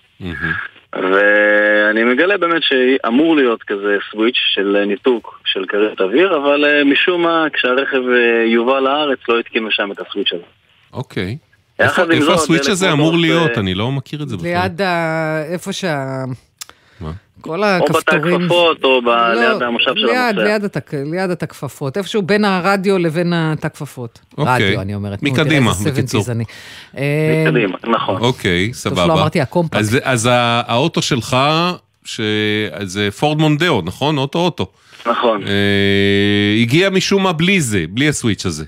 ואני מגלה באמת שאמור להיות כזה סוויץ' של ניתוק של כרית אוויר, אבל אה, משום מה כשהרכב אה, יובא לארץ לא התקינו שם את הסוויץ' הזה.
אוקיי. איפה הסוויץ' הזה אמור להיות?
אה,
אני לא מכיר את זה בכלל.
ליד. איפה שה...
מה?
כל
או בתא
הכפתורים...
הכפפות או ב-
לא,
ליד המושב של
ליד. ליד, התק... ליד התא כפפות, איפשהו בין הרדיו לבין התא כפפות.
אוקיי.
רדיו, אני אומרת.
מקדימה, בקיצור.
70s אני. אה,
מקדימה, נכון.
אוקיי, סבבה.
שלא אמרתי הקומפקט.
אז- אז האוטו שלך, זה פורד מונדאו, נכון? אוטו-אוטו.
נכון.
אה, הגיע משום מה בלי זה, בלי הסוויץ' הזה.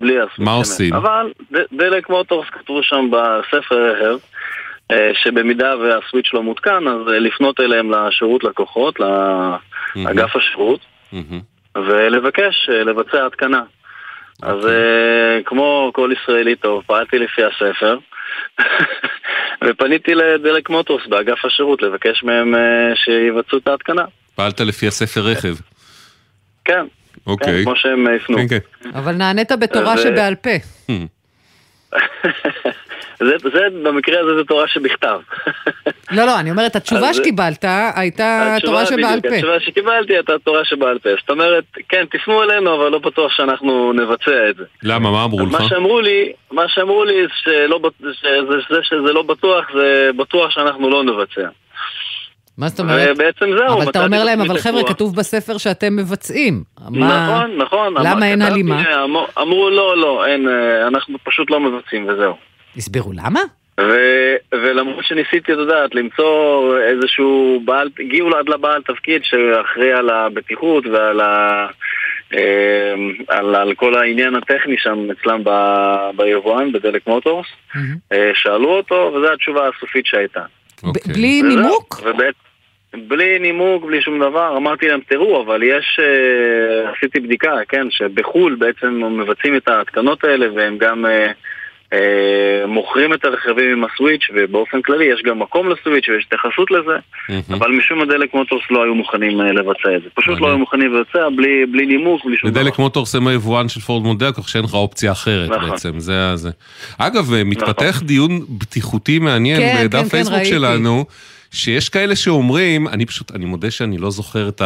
בלי הסוויץ'.
מה
אמת.
עושים?
אבל דלק מוטורס כתבו שם בספר רכב, אה, שבמידה והסוויץ' לא מותקן, אז אה, לפנות אליהם לשירות לקוחות, לאגף השירות, ולבקש אה, לבצע התקנה. אז
אוקיי.
אה, כמו כל ישראלי טוב, פעלתי לפי הספר, ופניתי לדלק מוטורס באגף השירות לבקש מהם אה, שיבצעו את ההתקנה.
פעלת לפי הספר רכב.
כן,
אוקיי.
כן, כמו שהם אה, הפנו.
כן, כן.
אבל נענית בתורה
אז, אה,
שבעל פה.
זה, זה, במקרה הזה זה תורה שבכתב.
לא, לא, אני אומרת, התשובה
אז-
שקיבלת הייתה
התשובה
תורה שבעל
בדיוק,
פה.
התשובה שקיבלתי הייתה תורה שבעל פה. זאת אומרת, כן, תפנו אלינו, אבל לא בטוח שאנחנו נבצע את זה.
למה, מה אמרו לך?
מה שאמרו לי, מה שאמרו לי שלא, שזה, זה שזה לא בטוח, זה בטוח שאנחנו לא נבצע.
מה זאת אומרת?
ובעצם זהו,
אבל אתה אומר להם, אבל חבר'ה. כתוב בספר שאתם מבצעים. מה-
נכון, נכון.
למה אין הלימה?
אמר- אמרו לא, לא, אין, אה, אנחנו פשוט לא מבצעים וזהו.
הסבירו למה?
ו- ולמרות שניסיתי, את יודעת, למצוא איזשהו בעל, הגיעו עד לבעל תפקיד שאחראי על הבטיחות ועל ה... אה, על, על כל העניין הטכני שם אצלם ב, ביבואן, בדלק מוטורס. אה, שאלו אותו, וזו התשובה הסופית שהייתה.
ב- בלי נימוק?
ובעצם, בלי נימוק, בלי שום דבר, אמרתי להם, תראו, אבל יש, אה, עשיתי בדיקה, כן, שבחו"ל בעצם מבצעים את ההתקנות האלה והם גם אה, מוכרים את הרכבים עם הסוויץ' ובאופן כללי יש גם מקום לסוויץ' ויש התייחסות לזה, אבל משום הדלק מוטורס לא היו מוכנים אה, לבצע את זה. פשוט לא היו מוכנים לבצע בלי, בלי נימוק, בלי שום דבר.
ודלק מוטורס הם היבואן של פורד מודל, כך שאין לך אופציה אחרת
נכון.
בעצם, זה. זה. אגב, אה, מתפתח דיון בטיחותי מעניין
כן,
בדף
כן, כן,
פייסבוק
ראיתי.
שיש כאלה שאומרים, אני פשוט, אני מודה שאני לא זוכר את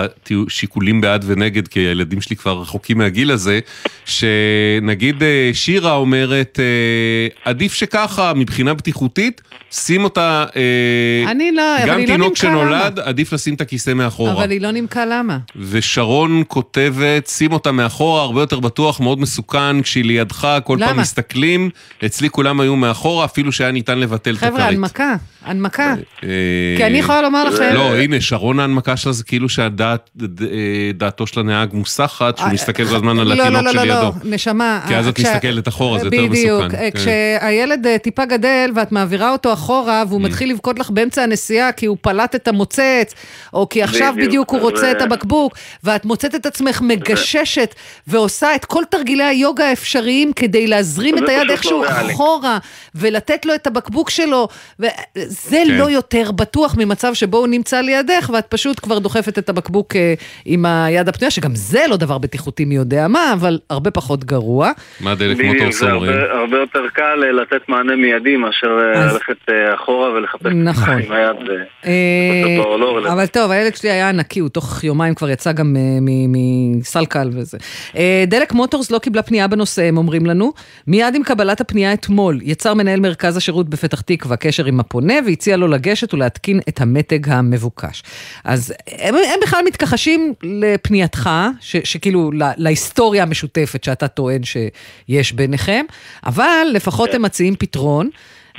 השיקולים בעד ונגד, כי הילדים שלי כבר רחוקים מהגיל הזה, שנגיד אה, שירה אומרת, אה, עדיף שככה, מבחינה בטיחותית, שים אותה, אה,
אני לא, אבל
גם
היא לא
תינוק
נימקה
שנולד, עדיף לשים את הכיסא מאחורה.
אבל היא לא נימקה למה.
ושרון כותבת, שים אותה מאחורה, הרבה יותר בטוח, מאוד מסוכן, כשהיא לידך, כל פעם
למה?
מסתכלים, אצלי כולם היו מאחורה, אפילו שהיה ניתן לבטל את הכרית.
חבר'ה, הנמקה, הנמקה.
אה,
כי אני יכולה לומר לכם-
לא, הנה, שרון ההנמקה שלה זה כאילו שדעתו של הנהג מוסחת, שהוא מסתכל כל הזמן על
לא,
התינוק
לא, לא,
שלידו.
לא, נשמה.
כי אז
אה,
את מסתכלת אחורה, זה יותר
בדיוק,
מסוכן.
אה,
כן.
כשהילד אה, טיפה גדל ואת מעבירה אותו אחורה
Mm.
והוא מתחיל לבכות לך באמצע הנסיעה כי הוא פלט את המוצץ, או כי עכשיו
בדיוק,
בדיוק הוא רוצה את הבקבוק, ואת מוצאת את עצמך מגששת ועושה את כל תרגילי היוגה האפשריים כדי להזרים את היד איכשהו
לא ריאלי.
אחורה ולתת לו את הבקבוק שלו, וזה
כן.
לא יותר בטוח ממצב שבו הוא נמצא לידך ואת פשוט כבר דוחפת את הבקבוק אה, עם היד הפנויה, שגם זה לא דבר בטיחותי מי יודע מה, אבל הרבה פחות גרוע.
מה דלק
זה
אומרים?
הרבה, יותר קל אה, לתת מענה מיידי מאשר אה, ללכת אחורה ולחפש
נכון.
עם היד. אה,
אה,
לא.
אבל טוב, הילד שלי היה ענקי, הוא תוך יומיים כבר יצא גם אה, מסלקל וזה. אה, דלק מוטורס לא קיבלה פנייה בנושא, הם אומרים לנו. מיד עם קבלת הפנייה אתמול, יצר מנהל מרכז השירות בפתח תקווה קשר עם הפונה והציע לו לגשת ולהתקין את המתג המבוקש. אז הם, הם בכלל מתכחשים לפנייתך, ש, שכאילו לה, להיסטוריה המשותפת שאתה טוען שיש ביניכם, אבל לפחות הם מציעים פתרון.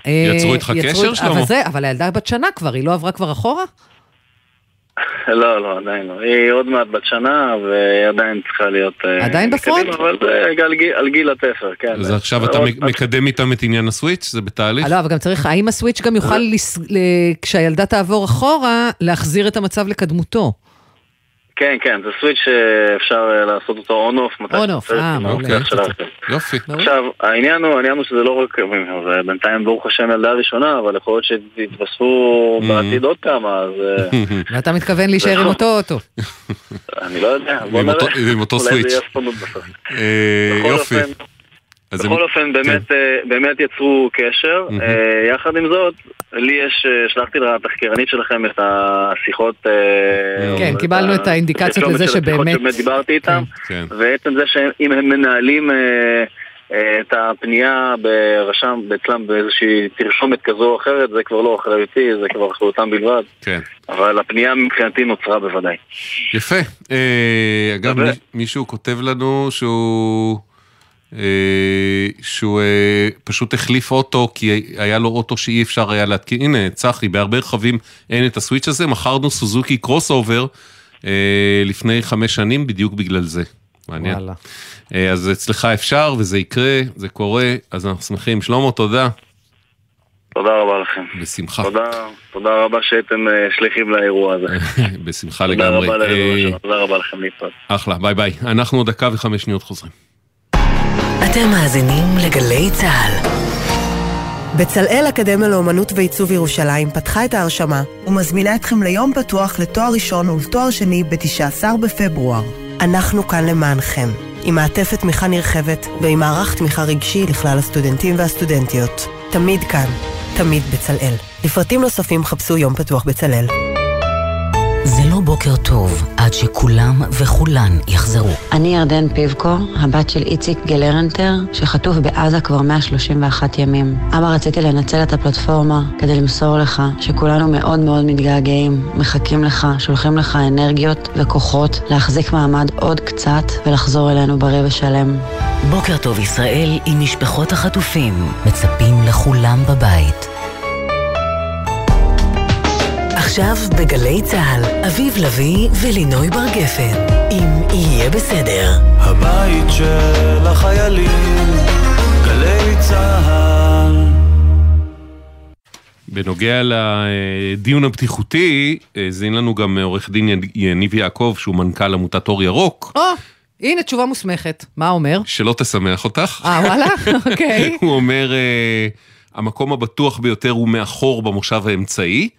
אה,
יצרו איתך
יצרו
קשר, שלמה?
אבל זה, אבל הילדה בת שנה כבר, היא לא עברה כבר אחורה?
לא, לא, עדיין לא. היא עוד מעט בת שנה ועדיין צריכה להיות... אה,
עדיין ב
front? אבל זה על גיל- על גיל התפר, כן.
אז עכשיו אתה
עוד-
מקדם איתם את עניין ה switch? זה בתהליך?
לא, אבל גם צריך, האם ה switch גם יוכל, כשהילדה תעבור אחורה, להחזיר את המצב לקדמותו?
כן, כן, זה switch שאפשר אה, לעשות אותו
on-off.
שצריך,
אה,
עם
מעולה.
הרכב.
יופי.
עכשיו, העניין הוא, העניין הוא שזה לא רק, זה בינתיים ברוך השם ילדה ראשונה, אבל יכול להיות שיתווספו
Mm.
בעתיד עוד כמה, אז אה,
ואתה מתכוון להישאר עם אותו אוטו.
אני לא יודע, בוא נראה.
אותו- ועם אותו
אולי זה
סוויץ'.
יהיה ספונות בסוף.
אה,
בכל
יופי.
בכל
הם-
אופן, באמת, אה, באמת יצרו קשר. אה, יחד עם זאת, לי יש, אה, שלחתי לתחקירנית שלכם את השיחות...
כן, קיבלנו את האינדיקציות לזה שבאמת-
שבאמת דיברתי איתם,
כן.
ועצם זה שאם הם מנהלים את הפנייה ברשם, אצלם באיזושהי תרשומת כזו או אחרת, זה כבר לא אחריותי, זה כבר אחריותם בלבד.
כן.
אבל הפנייה מבחינתי נוצרה בוודאי.
יפה. אגב, מישהו כותב לנו שהוא... אה, שהוא אה, פשוט החליף אוטו כי היה לו אוטו שאי אפשר היה להתקין. הנה, צחי, בהרבה רכבים אין את הסוויץ' הזה, מכרנו סוזוקי קרוס אובר אה, לפני חמש שנים בדיוק בגלל זה. מעניין.
וואלה.
אז אצלך אפשר וזה יקרה, זה קורה, אז אנחנו שמחים. שלמה, תודה.
תודה רבה לכם.
בשמחה.
תודה, תודה רבה שהייתם שליחים לאירוע הזה.
בשמחה
תודה
לגמרי.
רבה
אה,
תודה רבה לכם להתראות.
אחלה, ביי ביי. אנחנו עוד דקה וחמש שניות חוזרים.
אתם מאזינים לגלי צה"ל.
בצלאל אקדמיה לאומנות ועיצוב ירושלים פתחה את ההרשמה ומזמינה אתכם ליום פתוח לתואר ראשון ולתואר שני ב-19 בפברואר. אנחנו כאן למענכם, עם מעטפת תמיכה נרחבת ועם מערך תמיכה רגשי לכלל הסטודנטים והסטודנטיות. תמיד כאן, תמיד בצלאל. לפרטים נוספים חפשו יום פתוח בצלאל.
זה לא בוקר טוב עד שכולם וכולן יחזרו.
אני ירדן פיבקו, הבת של איציק גלרנטר, שחטוף בעזה כבר 131 ימים. אבא, רציתי לנצל את הפלטפורמה כדי למסור לך שכולנו מאוד מאוד מתגעגעים, מחכים לך, שולחים לך אנרגיות וכוחות להחזיק מעמד עוד קצת ולחזור אלינו בריא ושלם.
בוקר טוב ישראל עם משפחות החטופים. מצפים לכולם בבית.
עכשיו בגלי צה"ל, אביב לביא ולינוי בר גפן, אם יהיה בסדר.
הבית של החיילים, גלי צה"ל.
בנוגע לדיון הבטיחותי, האזין לנו גם עורך דין יניב יעקב, שהוא מנכ"ל עמותת אור ירוק.
או, הנה תשובה מוסמכת. מה אומר?
שלא תשמח אותך.
אה, וואלה? אוקיי.
הוא אומר, אה, המקום הבטוח ביותר הוא מאחור במושב האמצעי.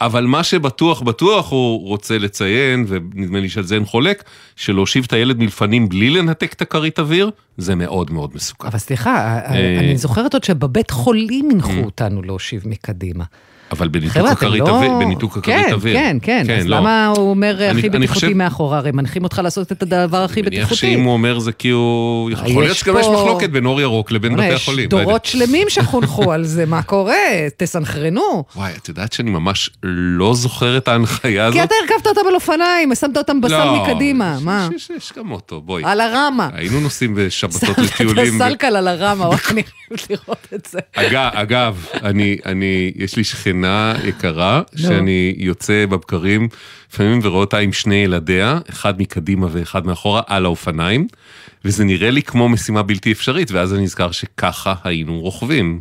אבל מה שבטוח בטוח הוא רוצה לציין, ונדמה לי שעל זה אין חולק, שלהושיב את הילד מלפנים בלי לנתק את הכרית אוויר, זה מאוד מאוד מסוכן.
אבל סליחה, אני זוכרת עוד שבבית חולים הנחו אותנו להושיב מקדימה.
אבל בניתוק הכרית
לא-
אוויר, בניתוק הכרית אוויר.
כן, כן, כן, אז
לא.
למה הוא אומר
אני-
הכי
אני
בטיחותי
חושב-
מאחורה? הרי מנחים אותך לעשות את הדבר הכי
מניח
בטיחותי.
שאם הוא אומר זה כי הוא... יכול להיות
יש
שגם יש מחלוקת בין אור ירוק לבין
בוא'נה,
בתי
יש
החולים. לא יודע.
דורות שלמים שחונכו על זה, מה קורה? תסנכרנו.
וואי, את יודעת שאני ממש לא זוכר את ההנחיה הזאת?
כי אתה הרכבת אותם על אופניים, שמת אותם
לא,
מקדימה, מה?
יש- יש- יש גם אוטו, בואי.
על הרמה.
היינו נוסעים בשבתות
שמת את
לטיולים.
הסלקל על הרמה, אני חייבת לראות את זה.
אגב, אני, אני, יש לי שכנה יקרה,
נו.
שאני יוצא בבקרים לפעמים ורואה אותה עם שני ילדיה, אחד מקדימה ואחד מאחורה, על האופניים, וזה נראה לי כמו משימה בלתי אפשרית, ואז אני נזכר שככה היינו רוכבים.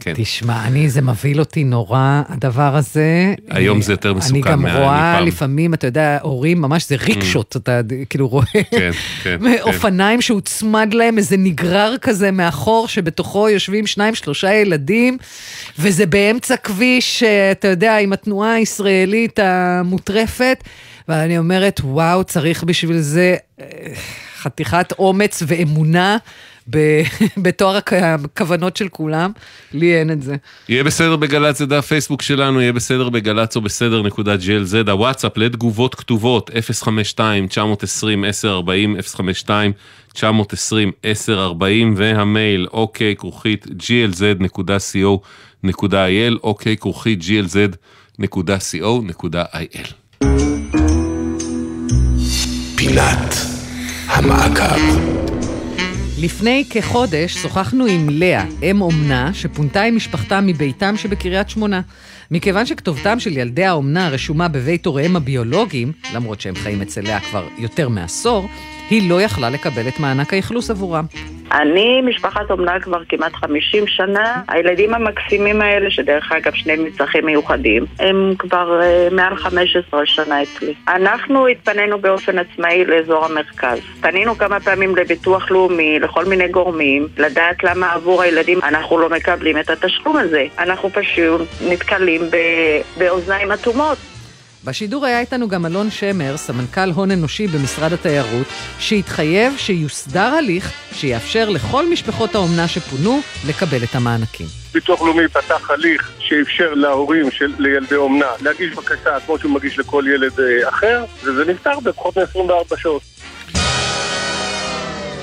כן.
תשמע, אני, זה מבהיל אותי נורא, הדבר הזה.
היום זה יותר מסוכן
אני גם רואה
מפעם.
לפעמים, אתה יודע, הורים, ממש זה ריקשות, אתה כאילו רואה
כן, כן.
אופניים שהוצמד להם איזה נגרר כזה מאחור, שבתוכו יושבים שניים, שלושה ילדים, וזה באמצע כביש, אה, אתה יודע, עם התנועה הישראלית המוטרפת, ואני אומרת, וואו, צריך בשביל זה אה, חתיכת אומץ ואמונה. ב- בתואר הכ- הכוונות של כולם, לי אין את זה.
יהיה בסדר בגל"צ זה דף פייסבוק שלנו, יהיה בסדר בגל"צ או בסדר נקודה glz, הוואטסאפ לתגובות כתובות 052-920-1040, 052-920-1040 והמייל אוקיי כרוכית glz.co.il, אוקיי כרוכית glz.co.il.
פינת המעקב.
לפני כחודש שוחחנו עם לאה, אם אומנה, שפונתה עם משפחתה מביתם שבקריית שמונה. מכיוון שכתובתם של ילדי האומנה רשומה בבית הוריהם הביולוגיים, למרות שהם חיים אצל לאה כבר יותר מעשור, היא לא יכלה לקבל את מענק האכלוס עבורם.
אני משפחת אומנה כבר כמעט 50 שנה. הילדים המקסימים האלה, שדרך אגב שניהם עם צרכים מיוחדים, הם כבר uh, מעל 15 שנה אצלי. אנחנו התפנינו באופן עצמאי לאזור המרכז. פנינו כמה פעמים לביטוח לאומי, לכל מיני גורמים, לדעת למה עבור הילדים אנחנו לא מקבלים את התשלום הזה. אנחנו פשוט נתקלים ב- באוזניים אטומות.
בשידור היה איתנו גם אלון שמר, סמנכ"ל הון אנושי במשרד התיירות, שהתחייב שיוסדר הליך שיאפשר לכל משפחות האומנה שפונו לקבל את המענקים.
ביטוח לאומי פתח הליך שאפשר להורים של לילדי אומנה להגיש בקשה כמו שהוא מגיש לכל ילד אה, אחר, וזה נפתר בפחות מ-24 שעות.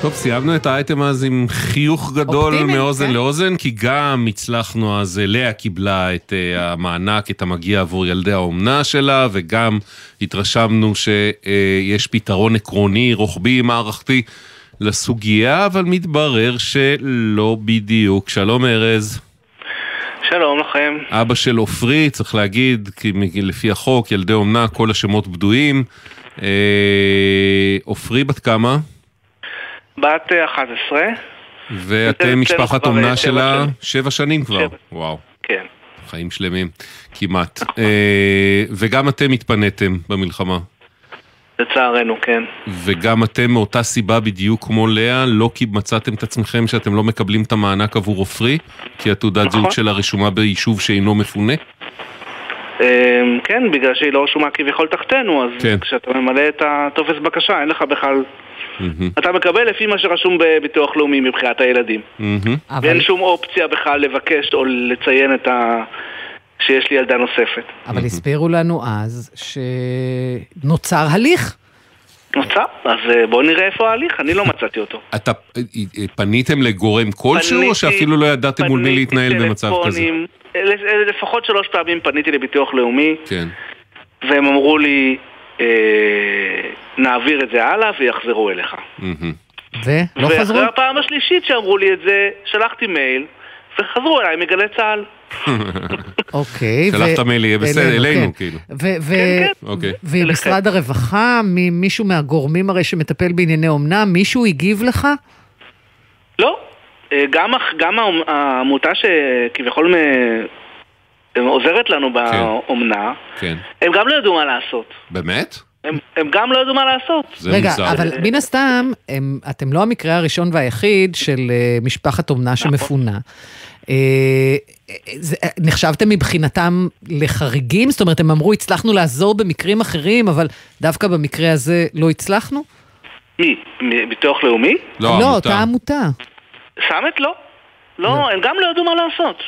טוב, סיימנו את האייטם אז עם חיוך גדול
אופטימי,
מאוזן
כן.
לאוזן, כי גם הצלחנו אז, אה, לאה קיבלה את אה, המענק, את המגיע עבור ילדי האומנה שלה, וגם התרשמנו שיש פתרון עקרוני, רוחבי, מערכתי לסוגיה, אבל מתברר שלא בדיוק. שלום ארז.
שלום לכם.
אבא של עופרי, צריך להגיד, כי לפי החוק, ילדי אומנה, כל השמות בדויים. אה, עופרי בת כמה?
בת אה, 11,
ואתם
אצלנו
משפחת אומנה
אה, שבע
שלה. שבע שנים כבר. וואו,
כן.
חיים שלמים, כמעט. אה, וגם אתם התפניתם במלחמה.
לצערנו, כן.
וגם אתם מאותה סיבה בדיוק כמו לאה, לא כי מצאתם את עצמכם שאתם לא מקבלים את המענק עבור עופרי, כי התעודת
נכון.
זהות שלה רשומה ביישוב שאינו מפונה?
אה, כן, בגלל שהיא לא רשומה כביכול תחתנו, אז
כן.
כשאתה ממלא את הטופס בקשה, אין לך בכלל...
מהמם,
אתה מקבל לפי מה שרשום בביטוח לאומי מבחינת הילדים.
מהמם.
ואין שום אופציה בכלל לבקש או לציין את ה... שיש לי ילדה נוספת.
אבל הסבירו לנו אז שנוצר הליך.
נוצר? אז אה, בואו נראה איפה ההליך, אני לא מצאתי אותו.
אתה, פניתם לגורם כלשהו, או
פניתי-
שאפילו לא ידעתם מול מי להתנהל במצב כזה?
טלפונים, ל- לפחות שלוש פעמים פניתי לביטוח לאומי,
כן.
והם אמרו לי, נעביר את זה הלאה ויחזרו אליך.
מהמם.
ולא חזרו?
ואחרי הפעם השלישית שאמרו לי את זה, שלחתי מייל, וחזרו אליי מגלי צה"ל.
אוקיי.
שלחת
ו-
מייל, יהיה בסדר,
אלינו, כן.
כאילו.
ו- ו-
אוקיי.
ועם משרד הרווחה, מ- מישהו מהגורמים הרי שמטפל בענייני אומנה, מישהו הגיב לך?
לא. אה, גם, העמותה שכביכול עוזרת לנו באומנה,
כן.
הם גם לא ידעו מה לעשות.
באמת?
הם, הם גם לא ידעו מה לעשות.
רגע, אבל מן הסתם, הם, אתם לא המקרה הראשון והיחיד של אה, משפחת אומנה
נכון.
שמפונה. אה, זה, אה, נחשבתם מבחינתם לחריגים? זאת אומרת, הם אמרו, הצלחנו לעזור במקרים אחרים, אבל דווקא במקרה הזה לא הצלחנו?
מי? ביטוח לאומי?
לא, אותה עמותה.
סמט לא. לא, הם גם לא ידעו מה לעשות.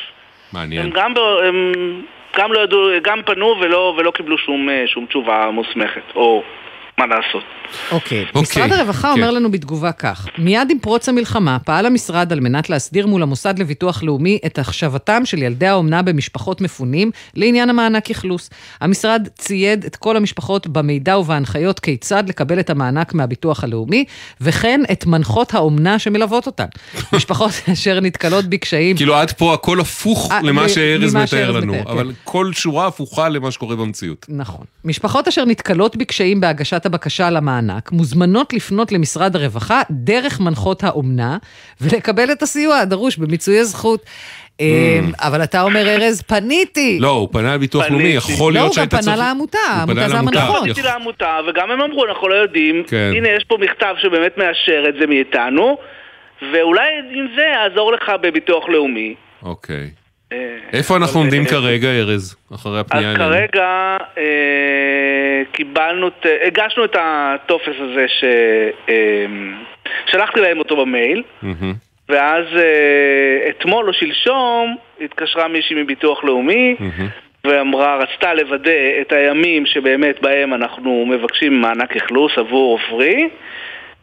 מעניין.
הם גם, הם גם לא ידעו, גם פנו ולא, ולא קיבלו שום, אה, שום תשובה מוסמכת, או מה לעשות.
אוקיי.
אוקיי,
משרד הרווחה
כן.
אומר לנו בתגובה כך: מיד עם פרוץ המלחמה פעל המשרד על מנת להסדיר מול המוסד לביטוח לאומי את החשבתם של ילדי האומנה במשפחות מפונים לעניין המענק אכלוס. המשרד צייד את כל המשפחות במידע ובהנחיות כיצד לקבל את המענק מהביטוח הלאומי, וכן את מנחות האומנה שמלוות אותן. משפחות אשר נתקלות בקשיים...
כאילו עד פה הכל הפוך
אה,
למה שארז מתאר לנו,
מתאר, כן.
אבל כל שורה הפוכה למה שקורה במציאות.
נכון. משפחות אשר נתקלות בקשיים בהגשת הבקשה למענק, מוזמנות לפנות למשרד הרווחה דרך מנחות האומנה, ולקבל את הסיוע הדרוש במיצוי הזכות. אמ, אבל אתה אומר, ארז, פניתי.
לא, הוא פנה לביטוח לאומי, יכול
לא,
להיות
הוא גם
שהיית
פנה
צריך...
לעמותה,
הוא
העמותה
פנה
זה
לעמותה.
המנחות.
פניתי לעמותה, וגם הם אמרו, אנחנו לא יודעים.
כן.
הנה, יש פה מכתב שבאמת מאשר את זה מאיתנו, ואולי עם זה יעזור לך בביטוח לאומי.
אוקיי.
אה,
איפה אנחנו עומדים
אה,
כרגע, ארז? אחרי
אז
הפנייה אלינו.
כרגע אה, קיבלנו, הגשנו את הטופס הזה ששלחתי להם אותו במייל. ואז אה, אתמול או שלשום התקשרה מישהי מביטוח לאומי ואמרה, רצתה לוודא את הימים שבאמת בהם אנחנו מבקשים מענק אכלוס עבור עופרי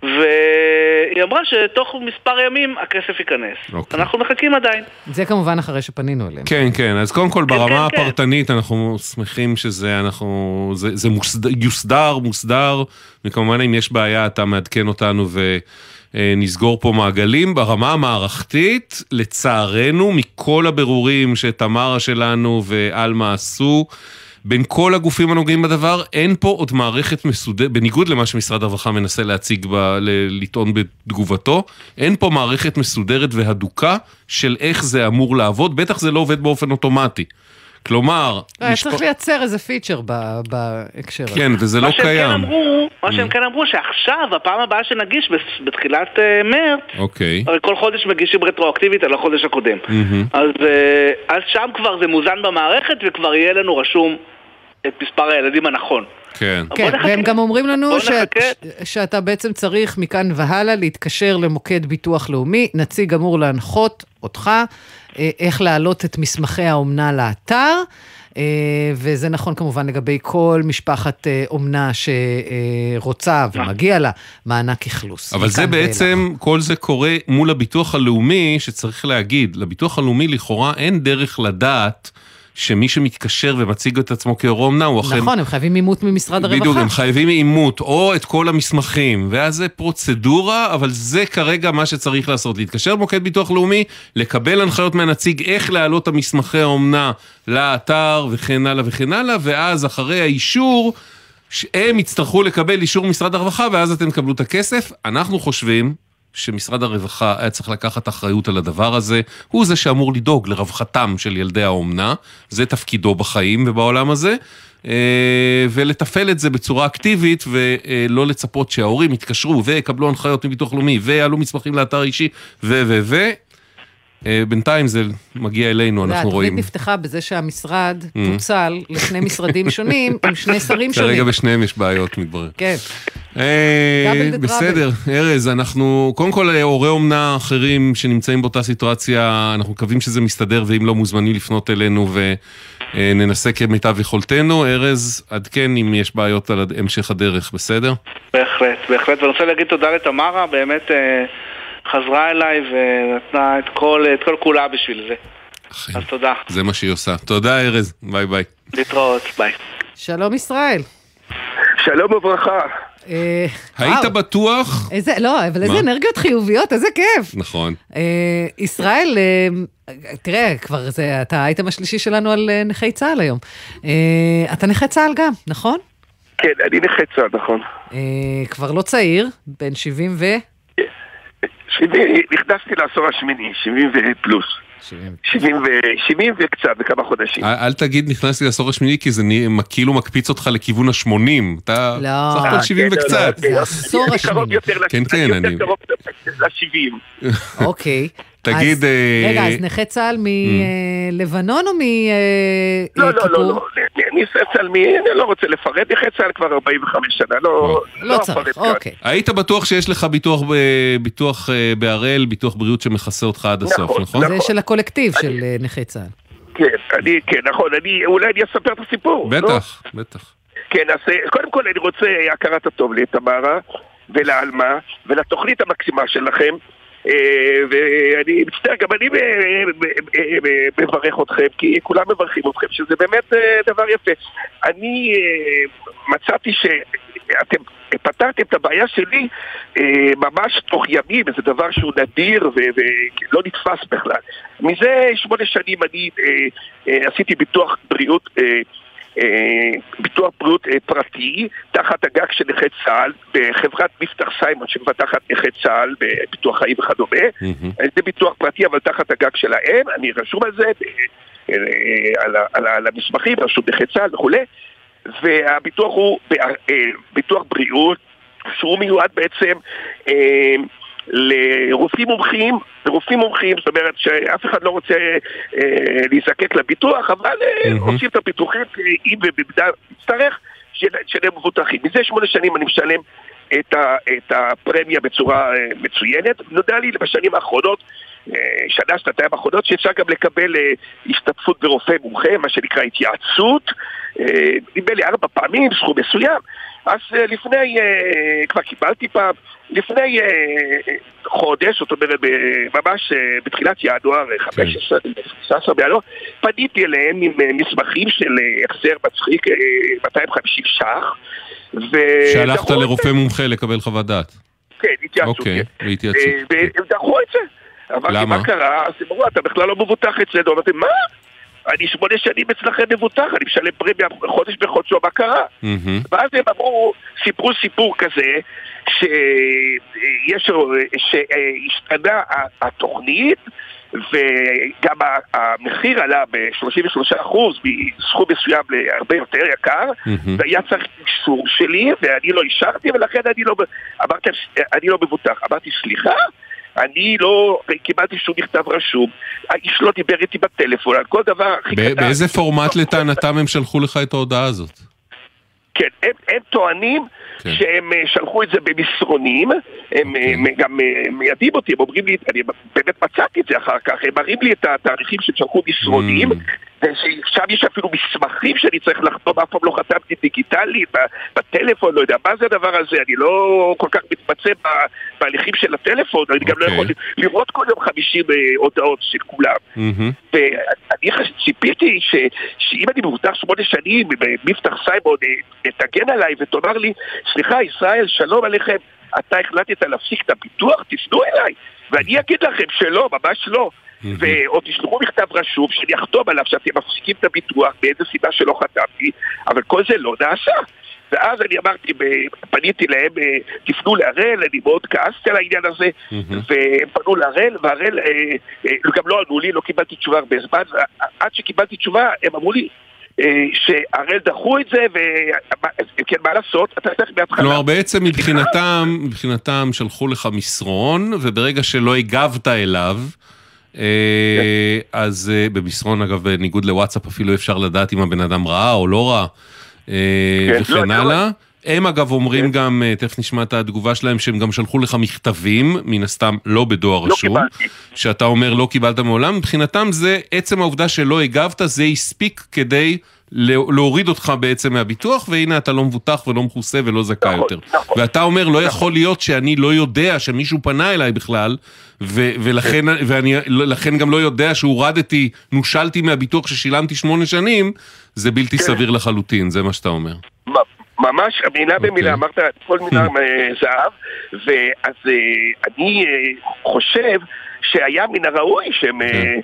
והיא אמרה שתוך מספר ימים הכסף ייכנס.
אוקיי.
אנחנו מחכים עדיין.
זה כמובן אחרי שפנינו אליהם.
כן, כן, אז קודם כל ברמה
כן, כן.
הפרטנית אנחנו שמחים שזה, אנחנו, זה, זה מוסד, יוסדר, מוסדר, וכמובן אם יש בעיה אתה מעדכן אותנו ונסגור פה מעגלים. ברמה המערכתית, לצערנו, מכל הבירורים שתמרה שלנו ועלמה עשו, בין כל הגופים הנוגעים בדבר, אין פה עוד מערכת מסודרת, בניגוד למה שמשרד הרווחה מנסה להציג, ב, ל, לטעון בתגובתו, אין פה מערכת מסודרת והדוקה של איך זה אמור לעבוד, בטח זה לא עובד באופן אוטומטי. כלומר,
היה
משפ-
צריך לייצר איזה פיצ'ר ב- בהקשר הזה.
כן, וזה לא
מה שהם כן
קיים.
אמרו, מה
Mm.
שהם כן אמרו, שעכשיו, הפעם הבאה שנגיש בתחילת אה, מרץ,
אוקיי.
הרי כל חודש מגישים רטרואקטיבית על החודש הקודם.
מהמם.
אז, אה, אז שם כבר זה מוזן במערכת וכבר יהיה לנו רשום את מספר הילדים הנכון.
כן.
כן, והם גם אומרים לנו ש...
נחכה.
ש- שאתה בעצם צריך מכאן והלאה להתקשר למוקד ביטוח לאומי, נציג אמור להנחות אותך איך להעלות את מסמכי האומנה לאתר. אה, וזה נכון כמובן לגבי כל משפחת אה, אומנה שרוצה ומגיע לה מענק אכלוס.
אבל זה. בעצם, כל זה קורה מול הביטוח הלאומי, שצריך להגיד, לביטוח הלאומי לכאורה אין דרך לדעת שמי שמתקשר ומציג את עצמו כהורה אומנה הוא אכן...
נכון, הם חייבים אימות ממשרד הרווחה.
בדיוק, הם חייבים אימות, או את כל המסמכים, ואז זה פרוצדורה, אבל זה כרגע מה שצריך לעשות, להתקשר למוקד ביטוח לאומי, לקבל הנחיות מהנציג איך להעלות את המסמכי האומנה לאתר וכן הלאה וכן הלאה, ואז אחרי האישור, הם יצטרכו לקבל אישור משרד הרווחה, ואז אתם תקבלו את הכסף. אנחנו חושבים שמשרד הרווחה היה צריך לקחת אחריות על הדבר הזה, הוא זה שאמור לדאוג לרווחתם של ילדי האומנה, זה תפקידו בחיים ובעולם הזה, אה, ולתפעל את זה בצורה אקטיבית ולא לצפות שההורים יתקשרו ויקבלו הנחיות מביטוח לאומי ויעלו מסמכים לאתר אישי ו ו ו. אה, בינתיים זה מגיע אלינו,
יודע,
אנחנו רואים.
התוכנית נפתחה בזה שהמשרד
Mm.
פוצל לשני משרדים שונים עם שני שרים שונים.
כרגע בשניהם יש בעיות, מתברר.
כן.
אה, בסדר, ארז, אנחנו, קודם כל, אה, הורי אומנה אחרים שנמצאים באותה סיטואציה, אנחנו מקווים שזה מסתדר, ואם לא, מוזמנים לפנות אלינו וננסה כמיטב יכולתנו. ארז, עדכן אם יש בעיות על המשך הדרך, בסדר?
בהחלט, בהחלט. ואני רוצה להגיד תודה לתמרה, באמת חזרה אליי ונתנה את כל, את כל כולה בשביל זה. אז תודה.
זה מה שהיא עושה. תודה, ארז, ביי ביי.
להתראות, ביי.
שלום ישראל.
שלום וברכה.
אה,
היית. בטוח?
איזה, לא, אבל איזה? אנרגיות חיוביות, איזה כיף.
נכון.
אה, ישראל, אה, תראה, כבר זה, אתה האייטם השלישי שלנו על נכי צה"ל היום. אתה נכה צה"ל גם, נכון?
כן, אני נכה צה"ל, נכון.
כבר לא צעיר, בן 70 ו...
שבעים- נכנסתי לעשור השמיני, 70 ופלוס. 70 ו- 70 וקצת, וכמה חודשים.
אל אל תגיד נכנסתי לעשור השמיני, כי זה נ- כאילו מקפיץ אותך לכיוון ה-80. אתה
לא.
סך
אה,
הכל 70
כן, לא,
וקצת.
לא, אני- אני קרוב יותר
כן,
ל-
כן,
אני
אני...
יותר קרוב ל-70.
אוקיי.
תגיד,
אז-
אה,
רגע, אז נכה צה"ל מלבנון או
לא, לא,
מכיפור?
לא, לא, נכה צה"ל, מי- אני לא רוצה לפרט, נכה צה"ל כבר 45 שנה, לא
לא
אפרט
צריך,
כאן.
אוקיי.
היית בטוח שיש לך ביטוח ב- ביטוח אה, בהראל, ביטוח בריאות שמכסה אותך עד הסוף,
נכון,
נכון?
זה של הקולקטיב של אה, נכי צה"ל.
כן, אני, כן, נכון, אני, אולי אני אספר את הסיפור. לא?
בטח, בטח.
כן, אז אה, קודם כל אני רוצה הכרת הטוב לתמרה ולעלמה ולתוכנית המקסימה שלכם. אה, ואני מצטער, גם אני מברך אתכם, כי כולם מברכים אתכם, שזה באמת אה, דבר יפה. אני אה, מצאתי שאתם פתרתם את הבעיה שלי ממש תוך ימים, וזה דבר שהוא נדיר ולא נתפס בכלל. מזה שמונה שנים אני עשיתי ביטוח בריאות ביטוח בריאות אה, פרטי תחת הגג של נכי צה"ל בחברת מפתח סיימון שמבטחת נכי צה"ל בביטוח חיים וכדומה. זה ביטוח פרטי אבל תחת הגג שלהם, אני רשום על זה אה, אה, על על על המסמכים, רשום נכי צה"ל וכולי והביטוח הוא אה, ביטוח בריאות שהוא מיועד בעצם אה, לרופאים מומחים, לרופאים מומחים, זאת אומרת שאף אחד לא רוצה אה, להיזקק לביטוח, אבל אה, עושים את הביטוחים אה, אם ובמידה נצטרך, שנהיה מבוטחים. מזה שמונה שנים אני משלם את, ה, את הפרמיה בצורה אה, מצוינת. נודע לי בשנים האחרונות, אה, שנה, שנתיים האחרונות, שאפשר גם לקבל אה, השתתפות ברופא מומחה, מה שנקרא התייעצות. אה, נדמה לי ארבע פעמים, סכום מסוים. אז אה, לפני, אה, כבר קיבלתי פעם, לפני אה, חודש, זאת אומרת ממש בתחילת ינואר, אה, 15, 16 בינואר, פניתי אליהם עם מסמכים של החזר מצחיק, אה, 250 ש"ח.
שהלכת לרופא מומחה לקבל חוות דעת.
כן, התייעצות.
אוקיי,
כן. והם דחו את זה. אמרתי? מה קרה? אז הם אמרו, אתה בכלל לא מבוטח אצלנו. אמרתי, מה? אני שמונה שנים אצלכם מבוטח, אני משלם פרמיה חודש בחודשו, מה קרה?
מהמם.
ואז הם אמרו, סיפרו סיפור כזה, שיש, שהשתנה התוכנית וגם המחיר עלה ב-33% מסכום מסוים להרבה יותר יקר
מהמם.
והיה צריך אישור שלי ואני לא אישרתי ולכן אני לא, אמרתי, אני לא מבוטח. אמרתי, סליחה? אני לא קיבלתי שום מכתב רשום, האיש לא דיבר איתי בטלפון על כל דבר הכי קטן.
באיזה פורמט לטענתם הם שלחו לך את ההודעה הזאת?
כן, הם, הם טוענים
כן.
שהם אה, שלחו את זה במסרונים, הם
אוקיי.
אה, גם אה, מיידעים אותי, הם אומרים לי, אני באמת מצאתי את זה אחר כך, הם מראים לי את התאריכים שהם שלחו מסרונים,
Mm.
ושם יש אפילו מסמכים שאני צריך לחתום, אף פעם לא חתמתי דיגיטלית, בטלפון, לא יודע, מה זה הדבר הזה, אני לא כל כך מתמצא בהליכים של הטלפון, אני גם לא
אוקיי.
יכול לראות כל יום 50 אה, הודעות של כולם.
מהמם.
ואני ציפיתי ש, שאם אני מבוטח שמונה שנים, במבטח סיימון אה, תגן עליי ותאמר לי, סליחה, ישראל, שלום עליכם, אתה החלטת להפסיק את הביטוח? תפנו אליי. ואני אגיד לכם שלא, ממש לא. ועוד תשלחו מכתב רשום שאני אחתום עליו שאתם מפסיקים את הביטוח באיזה סיבה שלא חתמתי, אבל כל זה לא נעשה. ואז אני אמרתי, פניתי להם, אה, תפנו להראל, אני מאוד כעסתי על העניין הזה, והם פנו להראל, והראל, אה, אה, גם לא ענו לי, לא קיבלתי תשובה הרבה זמן, עד שקיבלתי תשובה, הם אמרו לי שהראל דחו את זה, וכן, מה לעשות, אתה צריך מההתחלה.
כלומר, בעצם מבחינתם, מבחינתם שלחו לך מסרון, וברגע שלא הגבת אליו, אז אה, במסרון, אגב, בניגוד לוואטסאפ, אפילו אפשר לדעת אם הבן אדם ראה או לא ראה, אה,
כן, לא,
וכן הלאה. הם אגב אומרים גם, אה, תכף נשמע את התגובה שלהם, שהם גם שלחו לך מכתבים, מן הסתם לא בדואר
לא
רשום. שאתה אומר לא קיבלת מעולם, מבחינתם זה עצם העובדה שלא הגבת, זה הספיק כדי להוריד אותך בעצם מהביטוח, והנה אתה לא מבוטח ולא מכוסה ולא זכאי
נכון,
יותר. ואתה אומר, לא יכול להיות שאני לא יודע שמישהו פנה אליי בכלל, ו- ולכן, ואני לכן גם לא יודע שהורדתי, נושלתי מהביטוח ששילמתי שמונה שנים, זה בלתי סביר לחלוטין, זה מה שאתה אומר.
ממש מילה במילה, אמרת כל מילה אה, זהב, ואז אה, אני אה, חושב שהיה מן הראוי שהם אה,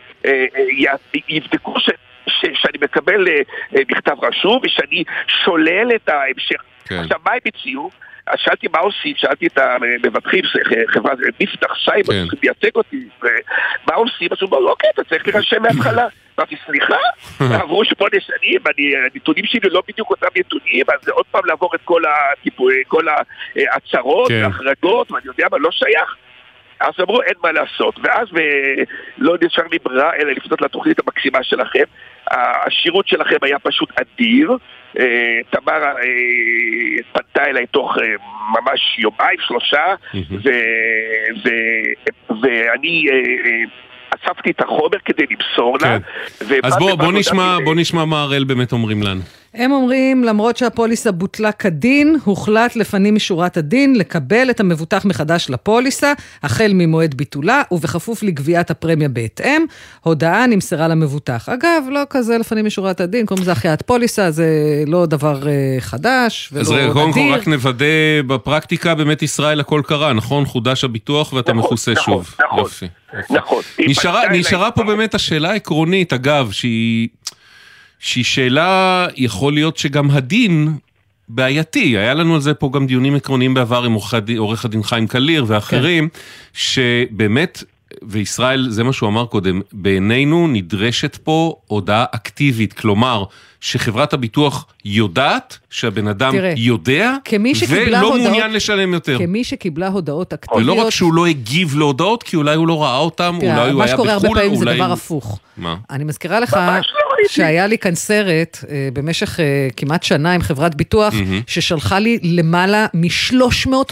י- יבדקו ש... ש- שאני מקבל אה, אה, מכתב רשום ושאני שולל את ההמשך.
כן.
עכשיו, מה הם הציעו? אז שאלתי מה עושים, שאלתי את המבטחים, חברת מפתח סייבר,
כן.
שמייצג אותי, ומה עושים? אז הוא אומר, אוקיי, אתה צריך להירשם מההתחלה. אמרתי, סליחה? עברו שמונה שנים, אני- הנתונים שלי לא בדיוק אותם נתונים, אז עוד פעם לעבור את כל הטיפול, כל ההצהרות,
כן.
ההחרגות, ואני יודע מה, לא שייך. אז אמרו, אין מה לעשות. ואז אה, לא נשאר לי ברירה אלא לפנות לתוכנית המקסימה שלכם. השירות שלכם היה פשוט אדיר. אה, תמרה אה, פנתה אליי תוך אה, ממש יומיים, שלושה, ואני אספתי את החומר כדי למסור לה.
כן. אז בוא נשמע מה הראל באמת אומרים לנו.
הם אומרים, למרות שהפוליסה בוטלה כדין, הוחלט לפנים משורת הדין לקבל את המבוטח מחדש לפוליסה, החל ממועד ביטולה, ובכפוף לגביית הפרמיה בהתאם. הודעה נמסרה למבוטח. אגב, לא כזה לפנים משורת הדין, קוראים לזה החייאת פוליסה, זה לא דבר אה, חדש ולא
אז רגע, קודם כל
נדיר.
רק נוודא, בפרקטיקה באמת ישראל הכל קרה, נכון? חודש הביטוח ואתה מכוסה
נכון,
שוב.
נכון,
יופי.
נכון.
נשארה, נשארה פה באמת השאלה העקרונית, אגב, שהיא, שהיא שאלה, יכול להיות שגם הדין בעייתי. היה לנו על זה פה גם דיונים עקרוניים בעבר עם עורך הדין- חיים קליר ואחרים, שבאמת, וישראל, זה מה שהוא אמר קודם, בעינינו נדרשת פה הודעה אקטיבית, כלומר, שחברת הביטוח יודעת שהבן אדם
תראה,
יודע, ולא
הודעות-
מעוניין לשלם יותר.
כמי שקיבלה הודעות אקטיביות...
ולא רק שהוא לא הגיב להודעות, כי אולי הוא לא ראה אותם,
תראה,
אולי הוא
מה
היה בחו"ל,
שקורה הרבה פעמים זה
אולי
דבר
הוא-
הפוך.
מה?
אני מזכירה לך שהיה לי כאן סרט אה, במשך אה, כמעט שנה עם חברת ביטוח,
מהמם.
ששלחה לי למעלה מ-300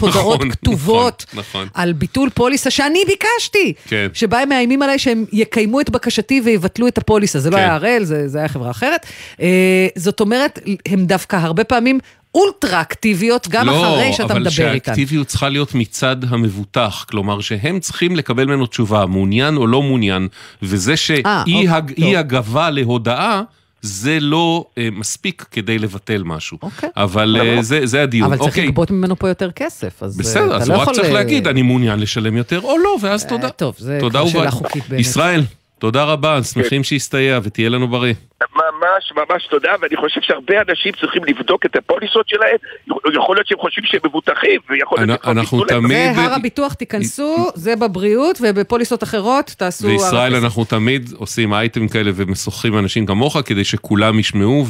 הודעות
נכון,
כתובות
נכון, נכון.
על ביטול פוליסה שאני ביקשתי.
כן.
שבה הם מאיימים עליי שהם יקיימו את בקשתי ויבטלו את הפוליסה. זה לא
כן.
היה הראל, זה, זה היה חברה אחרת. אה, זאת אומרת, הם דווקא הרבה פעמים אולטרה אקטיביות, גם אחרי שאתה מדבר
לא, אבל
איתן.
שהאקטיביות צריכה להיות מצד המבוטח, כלומר שהם צריכים לקבל ממנו תשובה, מעוניין או לא מעוניין, וזה שאי
אוקיי,
הג- הגבה להודעה, זה לא אה, מספיק כדי לבטל משהו.
אוקיי.
אבל אה, זה, זה הדיון.
אבל צריך
אוקיי.
לגבות ממנו פה יותר כסף, אז אה,
בסדר,
אתה
אז
לא
הוא רק
יכול,
צריך
אה,
להגיד, אני מעוניין לשלם יותר או לא, ואז תודה.
טוב, זה
תודה
כבר שאלה. חוקית באמת.
ישראל, תודה רבה, שמחים שהסתייע ותהיה לנו בריא.
ממש ממש תודה, ואני חושב שהרבה אנשים צריכים לבדוק את הפוליסות שלהם, יכול להיות שהם חושבים שהם מבוטחים, ויכול להיות שהם
אנחנו
ביטלו להם.
תמיד...
זה הר הביטוח תיכנסו, זה בבריאות, ובפוליסות אחרות תעשו... הכסף.
אנחנו תמיד עושים אייטם כאלה ומשוחחים אנשים כמוך, כדי שכולם ישמעו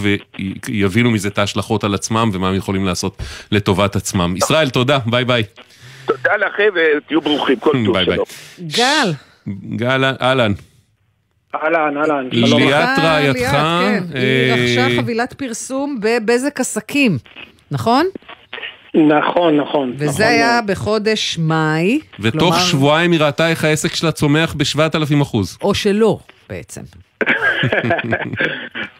ויבינו מזה את ההשלכות על עצמם ומה הם יכולים לעשות לטובת עצמם. ישראל, תודה, ביי ביי.
תודה לכם ותהיו ברוכים, כל טוב. שלום.
גל.
גל, אהלן.
אהלן, אהלן. שלום.
ליאת
אה,
רעייתך,
כן, היא
אה,
רכשה חבילת פרסום בבזק עסקים, נכון?
נכון, נכון.
וזה
נכון
היה
מאוד.
בחודש מאי.
ותוך
כלומר-
שבועיים היא ראתה איך העסק שלה צומח ב-7,000 אחוז.
או שלא, בעצם.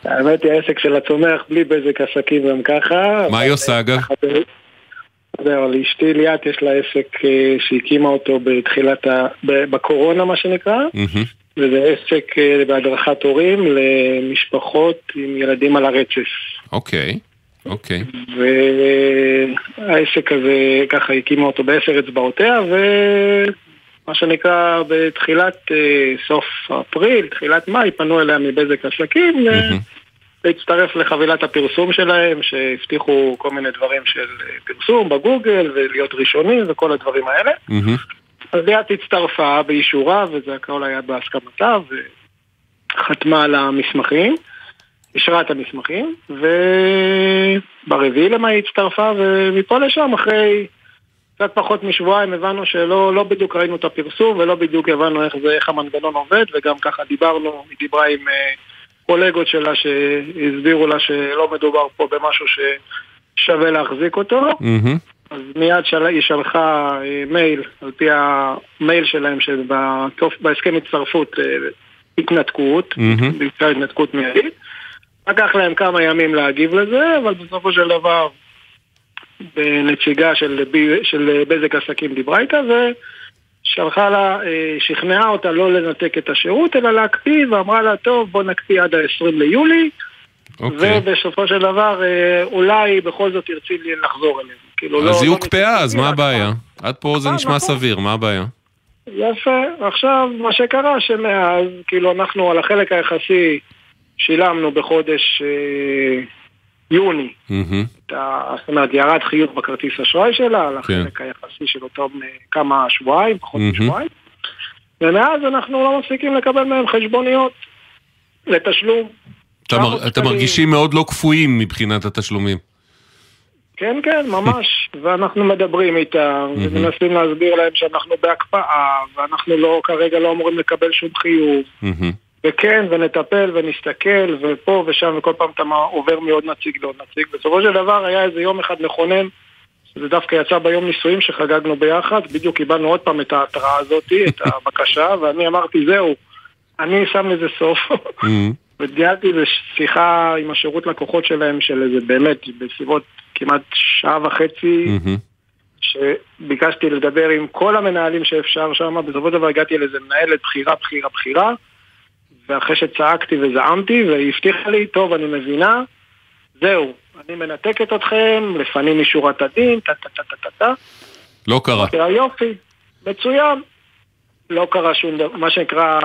האמת היא העסק שלה צומח בלי בזק עסקים גם ככה.
מה היא עושה אגב?
זהו, לאשתי ליאת יש לה עסק אה, שהקימה אותו בתחילת ה... ב- בקורונה מה שנקרא. וזה עסק אה, בהדרכת הורים למשפחות עם ילדים על הרצף.
אוקיי, אוקיי.
והעסק הזה, ככה הקימה אותו בעשר אצבעותיה, ומה שנקרא בתחילת אה, סוף אפריל, תחילת מאי, פנו אליה מבזק עסקים, ו- להצטרף לחבילת הפרסום שלהם, שהבטיחו כל מיני דברים של אה, פרסום בגוגל, ולהיות ראשונים וכל הדברים האלה.
מהמם.
אז ליאת הצטרפה באישורה, וזה הכל היה בהסכמתה, וחתמה על המסמכים, אישרה את המסמכים, וברביעי למאי הצטרפה, ומפה לשם, אחרי קצת פחות משבועיים, הבנו שלא לא בדיוק ראינו את הפרסום, ולא בדיוק הבנו איך זה, איך המנגנון עובד, וגם ככה דיברנו, היא דיברה עם אה, קולגות שלה שהסבירו לה שלא מדובר פה במשהו ששווה להחזיק אותו.
מהמם.
אז מיד של... היא שלחה אה, מייל, על פי המייל שלהם, שבהסכם הצטרפות אה, התנתקות,
מהמם.
בעיקר התנתקות מיידית. לקח להם כמה ימים להגיב לזה, אבל בסופו של דבר נציגה של, ב- של בזק עסקים דיברה איתה ושלחה לה, אה, שכנעה אותה לא לנתק את השירות אלא להקפיא ואמרה לה טוב בוא נקפיא עד ה-20 ליולי
אוקיי.
ובסופו של דבר אולי בכל זאת תרצי לחזור אליהם. כאילו,
אז
לא-
היא
לא
הוקפאה, אז מה הבעיה? עד פה זה
אה,
נשמע
נכון.
סביר, מה הבעיה?
יפה, עכשיו מה שקרה שמאז, כאילו אנחנו על החלק היחסי שילמנו בחודש אה, יוני, ה- זאת אומרת ירד חיוב בכרטיס אשראי שלה, על החלק היחסי של אותם אה, כמה שבועיים, פחות
מהמם.
משבועיים, ומאז אנחנו לא מפסיקים לקבל מהם חשבוניות לתשלום.
אתה מר- אתם מרגישים מאוד לא קפואים מבחינת התשלומים.
כן, כן, ממש. ואנחנו מדברים איתם, ומנסים להסביר להם שאנחנו בהקפאה, ואנחנו לא, כרגע לא אמורים לקבל שום חיוב. וכן, ונטפל ונסתכל, ופה ושם, וכל פעם אתה עובר מעוד נציג לעוד נציג. בסופו של דבר היה איזה יום אחד מכונן, זה דווקא יצא ביום נישואים שחגגנו ביחד, בדיוק קיבלנו עוד פעם את ההתראה הזאת, את הבקשה, ואני אמרתי, זהו, אני שם לזה סוף.
מהמם.
וניהלתי איזו שיחה עם השירות לקוחות שלהם, של איזה באמת, בסביבות כמעט שעה וחצי. שביקשתי לדבר עם כל המנהלים שאפשר שם, בסופו של דבר הגעתי לאיזה מנהלת בכירה, בכירה, בכירה, ואחרי שצעקתי וזעמתי, והיא הבטיחה לי, טוב, אני מבינה, זהו, אני מנתקת אתכם, לפנים משורת הדין, טה טה טה טה טה טה.
לא קרה.
יופי, מצוין. לא קרה שום דבר, מה שנקרא,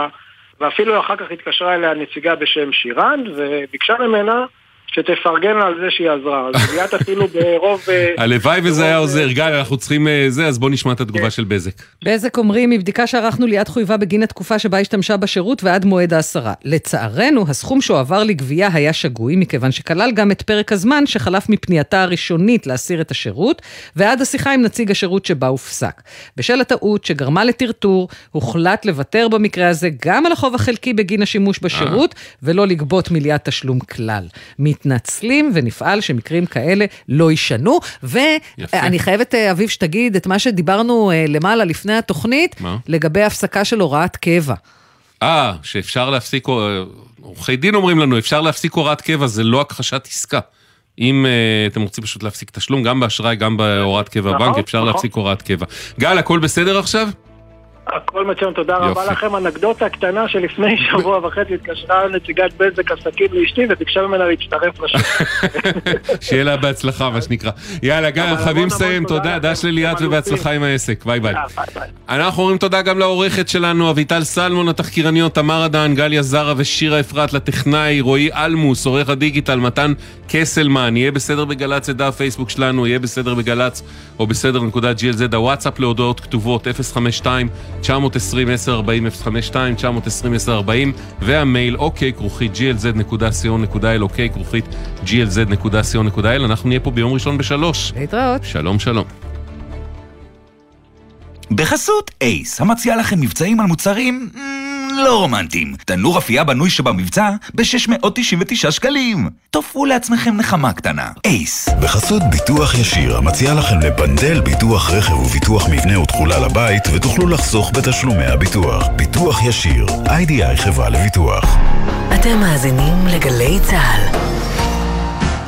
ואפילו אחר כך התקשרה אליה נציגה בשם שירן, וביקשה ממנה שתפרגן לה על זה שהיא עזרה. אז ליאת אפילו ברוב... אה,
הלוואי וזה היה עוזר. גל, אנחנו צריכים אה, זה, אז בוא נשמע את התגובה של בזק.
בזק אומרים, מבדיקה שערכנו ליאת חויבה בגין התקופה שבה השתמשה בשירות ועד מועד ההסרה. לצערנו, הסכום שהועבר לגבייה היה שגוי, מכיוון שכלל גם את פרק הזמן שחלף מפנייתה הראשונית להסיר את השירות, ועד השיחה עם נציג השירות שבה הופסק. בשל הטעות שגרמה לטרטור, הוחלט לוותר במקרה הזה גם על החוב החלקי בגין השימוש בשירות, ולא לגבות מליאת תשלום כלל. מתנצלים ונפעל שמקרים כאלה לא יישנו. ואני חייבת, אה, אביב, שתגיד את מה שדיברנו אה, למעלה לפני התוכנית,
מה?
לגבי הפסקה של הוראת קבע.
אה, שאפשר להפסיק, אה, עורכי דין אומרים לנו, אפשר להפסיק הוראת קבע, זה לא הכחשת עסקה. אם uh, אתם רוצים פשוט להפסיק תשלום, גם באשראי, גם בהוראת קבע
נכון,
בנק, אפשר
נכון.
להפסיק הוראת קבע. גל, הכל בסדר עכשיו?
הכל מצוין, תודה רבה
יופי.
לכם. אנקדוטה קטנה שלפני שבוע וחצי התקשרה נציגת בזק עסקים לאשתי וביקשה ממנה להצטרף לשוק.
שיהיה לה בהצלחה, מה שנקרא. יאללה, גל, חייבים לסיים, תודה, דש לליאת ובהצלחה עם העסק, ביי ביי. אנחנו אומרים תודה גם לעורכת שלנו, אביטל סלמון, התחקירניות, תמר אדן, גליה זרה ושירה אפרת, לטכנאי, רועי אלמוס, עורך הדיגיטל, מתן קסלמן, יהיה בסדר בגל"צ, זה דף פייסבוק שלנו, יהיה בסדר בגל"צ, או בסדר נקודה glz, הוואטסאפ להודעות כתובות, 052 920 1040 052 920 1040 והמייל אוקיי כרוכית glz.co.il אוקיי כרוכית glz.co.il אנחנו נהיה פה ביום ראשון בשלוש.
להתראות.
שלום שלום.
בחסות אייס, המציע לכם מבצעים על מוצרים לא רומנטיים. תנור אפייה בנוי שבמבצע ב-699 שקלים. תופרו לעצמכם נחמה קטנה. אייס.
בחסות ביטוח ישיר, המציע לכם לפנדל ביטוח רכב וביטוח מבנה ותכולה לבית, ותוכלו לחסוך בתשלומי הביטוח. ביטוח ישיר, איי-די-איי חברה לביטוח.
אתם מאזינים לגלי צה"ל.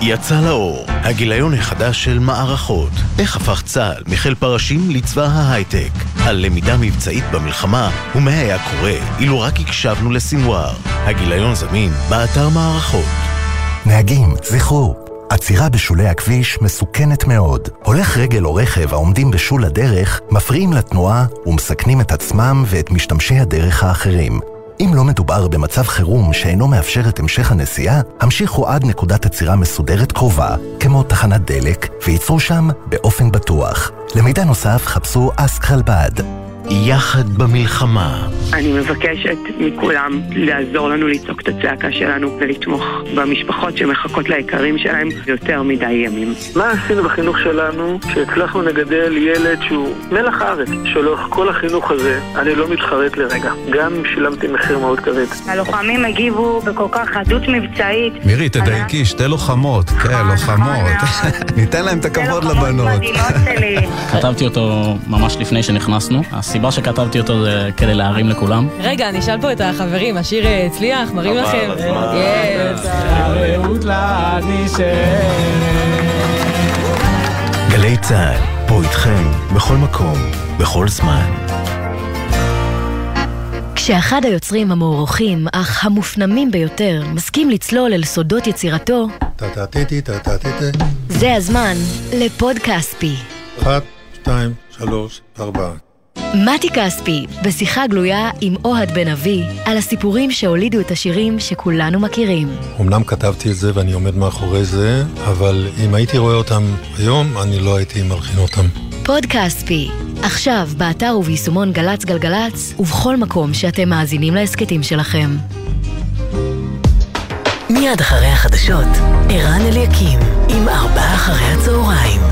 יצא לאור, הגיליון החדש של מערכות. איך הפך צה"ל מחיל פרשים לצבא ההייטק. על למידה מבצעית במלחמה, ומה היה קורה אילו רק הקשבנו לסינואר. הגיליון זמין באתר מערכות.
נהגים, זכרו, עצירה בשולי הכביש מסוכנת מאוד. הולך רגל או רכב העומדים בשול הדרך מפריעים לתנועה ומסכנים את עצמם ואת משתמשי הדרך האחרים. אם לא מדובר במצב חירום שאינו מאפשר את המשך הנסיעה, המשיכו עד נקודת עצירה מסודרת קרובה, כמו תחנת דלק, וייצרו שם באופן בטוח. למידע נוסף חפשו אסק חלבד.
יחד במלחמה.
אני מבקשת מכולם לעזור לנו לצעוק את הצעקה שלנו ולתמוך במשפחות שמחכות ליקרים שלהם יותר מדי ימים.
מה עשינו בחינוך שלנו שהצלחנו לגדל ילד שהוא מלח הארץ, שלאורך כל החינוך הזה אני לא מתחרט לרגע, גם אם שילמתי מחיר מאוד כבד.
הלוחמים הגיבו בכל כך חדות מבצעית.
מירי, תדייקי, שתי לוחמות. כן, לוחמות. ניתן להם את הכבוד לבנות.
כתבתי אותו ממש לפני שנכנסנו. הסיבה שכתבתי אותו זה כדי להרים לכולם.
רגע, אני אשאל פה את החברים, השיר אה, הצליח? מראים לכם?
גלי צה"ל, פה איתכם, בכל מקום, בכל זמן.
כשאחד היוצרים המוערוכים, אך המופנמים ביותר, מסכים לצלול אל סודות יצירתו. זה הזמן לפוד כספי.
אחת, שתיים, שלוש, ארבע.
מתי כספי, בשיחה גלויה עם אוהד בן אבי, על הסיפורים שהולידו את השירים שכולנו מכירים.
אמנם כתבתי את זה ואני עומד מאחורי זה, אבל אם הייתי רואה אותם היום, אני לא הייתי מלחין אותם.
פוד כספי, עכשיו באתר וביישומון גל"צ גלגלצ, ובכל מקום שאתם מאזינים להסכתים שלכם.
מיד אחרי החדשות, ערן אליקים, עם ארבעה אחרי הצהריים.